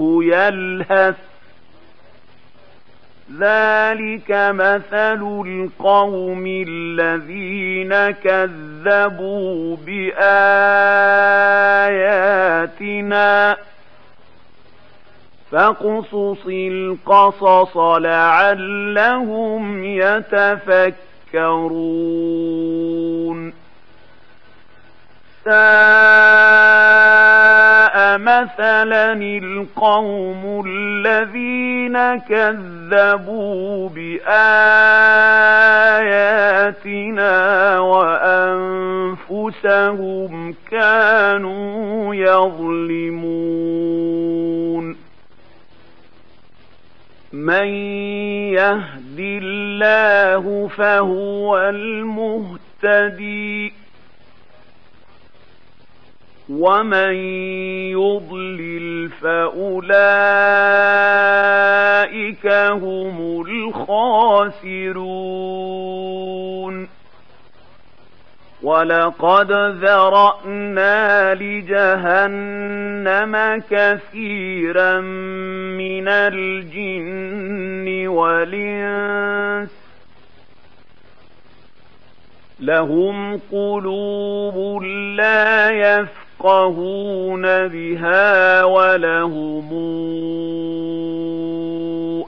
يلهث. ذلك مثل القوم الذين كذبوا بآياتنا. فاقصص القصص لعلهم يتفكرون. ساء مثلا القوم الذين كذبوا بآياتنا وأنفسهم كانوا يظلمون. من يهد الله فهو المهتدي. ومن يضلل فأولئك هم الخاسرون ولقد ذرأنا لجهنم كثيرا من الجن والإنس لهم قلوب لا يفقهون بها ولهم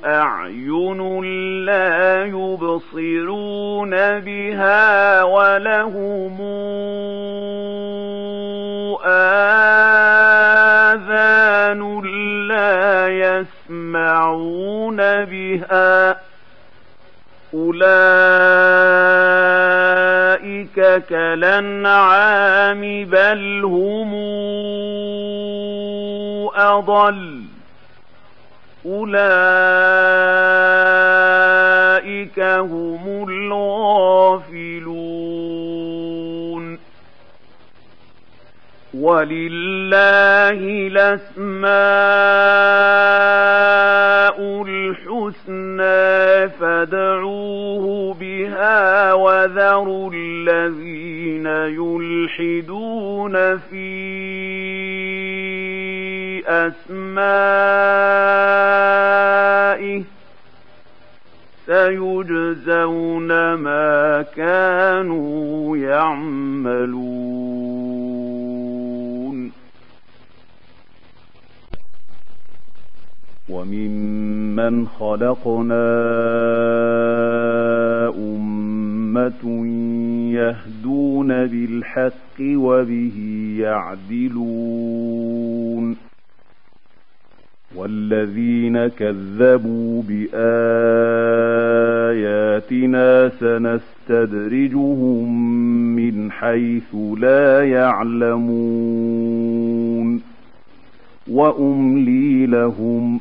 أعين لا يبصرون بها ولهم آذان لا يسمعون بها أولئك كالأنعام بل هم أضل أولئك هم الغافلون ولله الأسماء الحسنى فادعوه بها وذروا الذين يلحدون في أسمائه سيجزون ما كانوا يعملون وممن خلقنا أمة يهدون بالحق وبه يعدلون والذين كذبوا بآياتنا سنستدرجهم من حيث لا يعلمون وأملي لهم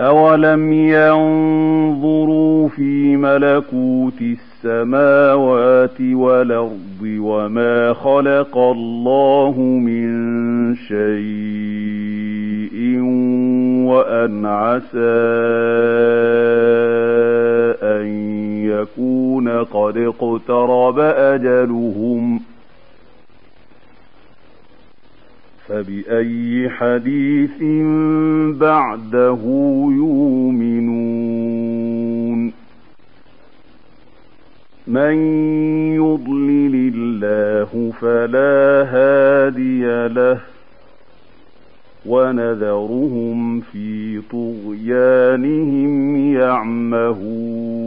أولم ينظروا في ملكوت السماوات والأرض وما خلق الله من شيء وأن عسى أن يكون قد اقترب أجلهم فبأي حديث بعده يؤمنون؟ من يضلل الله فلا هادي له ونذرهم في طغيانهم يعمهون.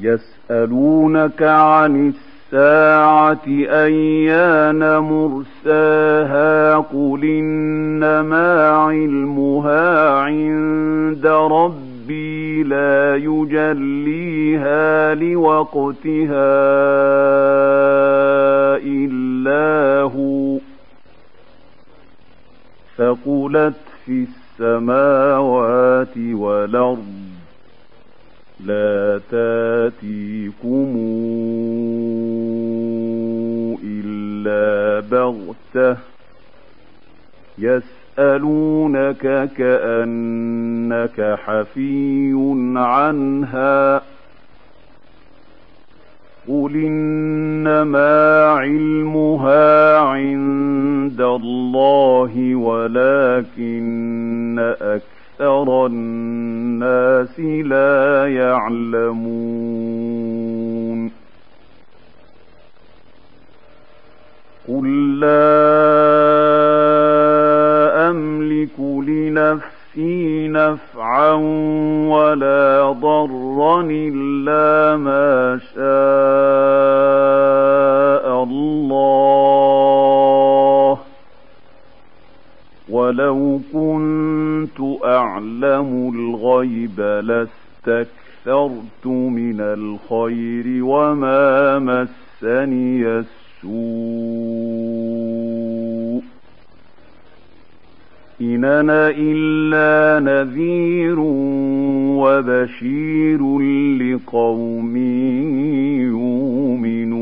يسألونك عن الساعة أيان مرساها قل إنما علمها عند ربي لا يجليها لوقتها إلا هو ثقلت في السماوات والأرض لا تأتيكم إلا بغتة. يسألونك كأنك حفي عنها. قل إنما علمها عند الله ولكن أكثر الناس لا يعلمون. قل لا أملك لنفسي نفعا ولا ضرا إلا ما شاء الله. ولو كنت أعلم الغيب لاستكثرت من الخير وما مسني السوء إن أنا إلا نذير وبشير لقوم يؤمنون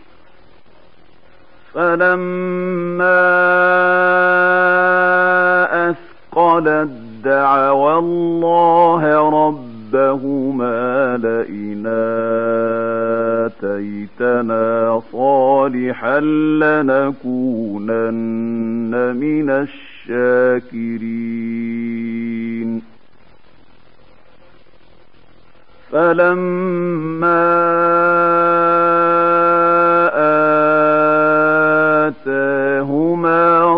فلما أثقلت دعوى الله ربهما لئن آتيتنا صالحا لنكونن من الشاكرين. فلما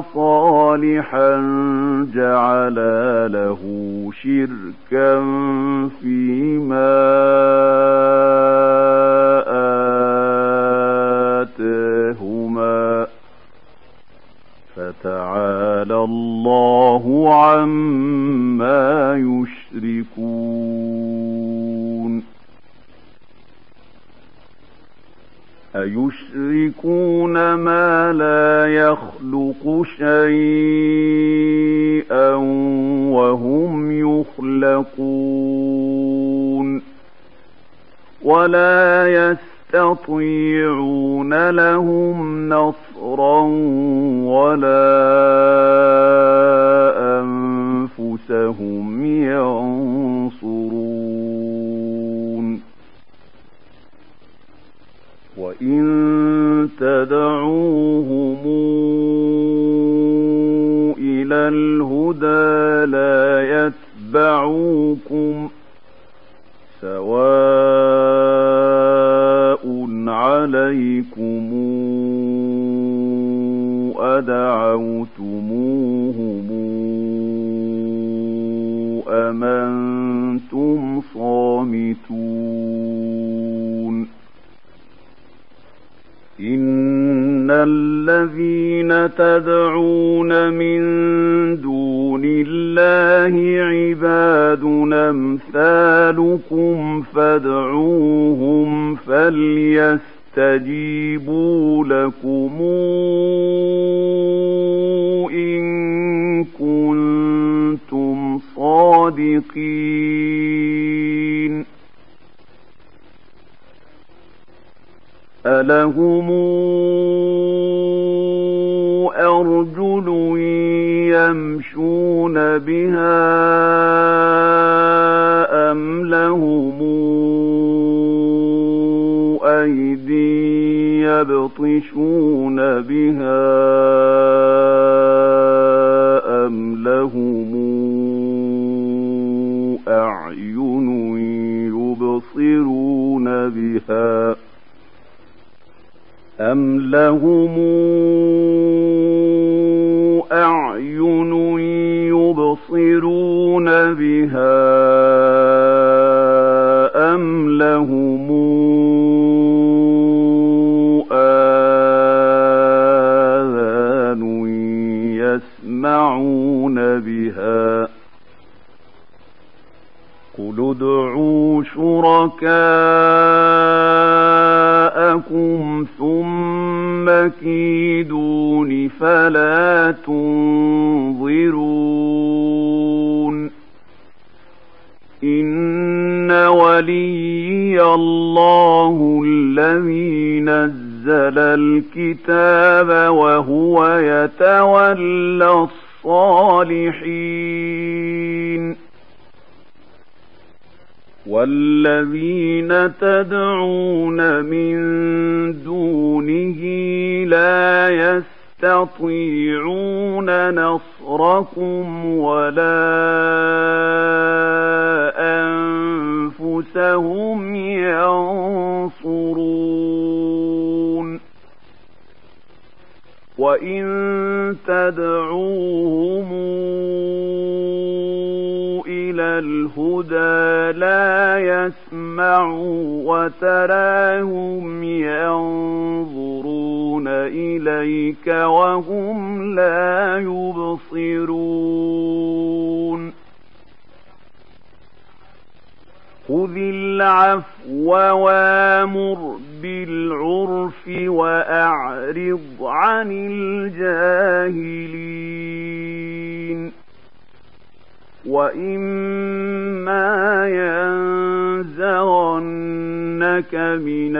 صالحا جعلا له شركا فيما آتاهما فتعالى الله عما يشركون أيشركون ما لا يخلق شيئا وهم يخلقون ولا يستطيعون لهم نصرا ولا أنفسهم ينصرون إن تدعوهم إلى الهدى لا يتبعوكم سواء عليكم أدعوتموهم أم أنتم صامتون إن الذين تدعون من دون الله عباد أمثالكم فادعوهم فليستجيبوا لكم إن كنتم صادقين ألهم أرجل يمشون بها أم لهم أيدي يبطشون بها أم لهم أعين يبصرون بها أم لهم أعين يبصرون بها أم لهم آذان يسمعون بها قل ادعوا شركاءكم ثم كيدون فلا تنظرون إن ولي الله الذي نزل الكتاب وهو يتولى الصالحين والذين تدعون من دونه لا يستطيعون نصركم ولا أنفسهم ينصرون وإن تدعوهم الهدى لا يسمعوا وتراهم ينظرون إليك وهم لا يبصرون. خذ العفو وآمر بالعرف وأعرض عن الجاهلين. وإما ينزغنك من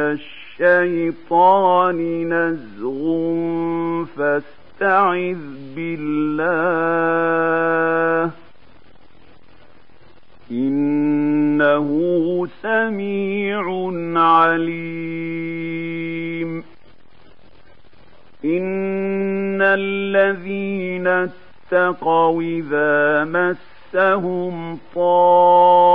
الشيطان نزغ فاستعذ بالله إنه سميع عليم إن الذين اتقوا إذا مسهم طائف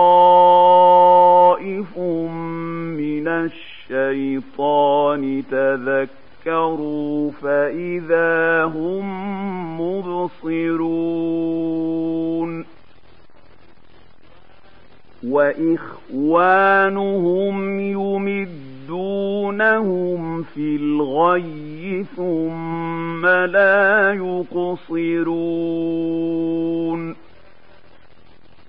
من الشيطان تذكروا فإذا هم مبصرون وإخوانهم يمدونهم في الغي ثم لا يقصرون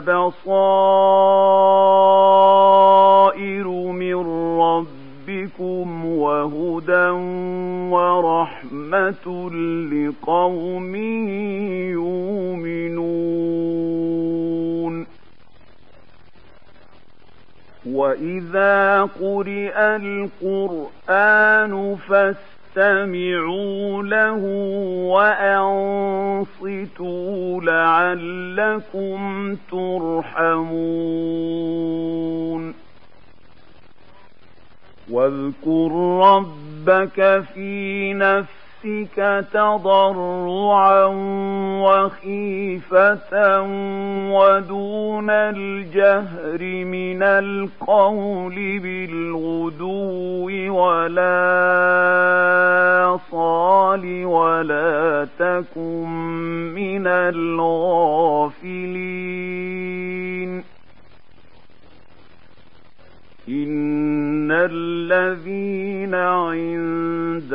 بصائر من ربكم وهدى ورحمة لقوم يؤمنون وإذا قرئ القرآن فاستمعوا له وأنصتوا لعلكم ترحمون. واذكر ربك في نفسك تضرعا وخيفة ودون الجهر من القول بالغدو ولا صال ولا تكن من الغافلين. إن الذين عند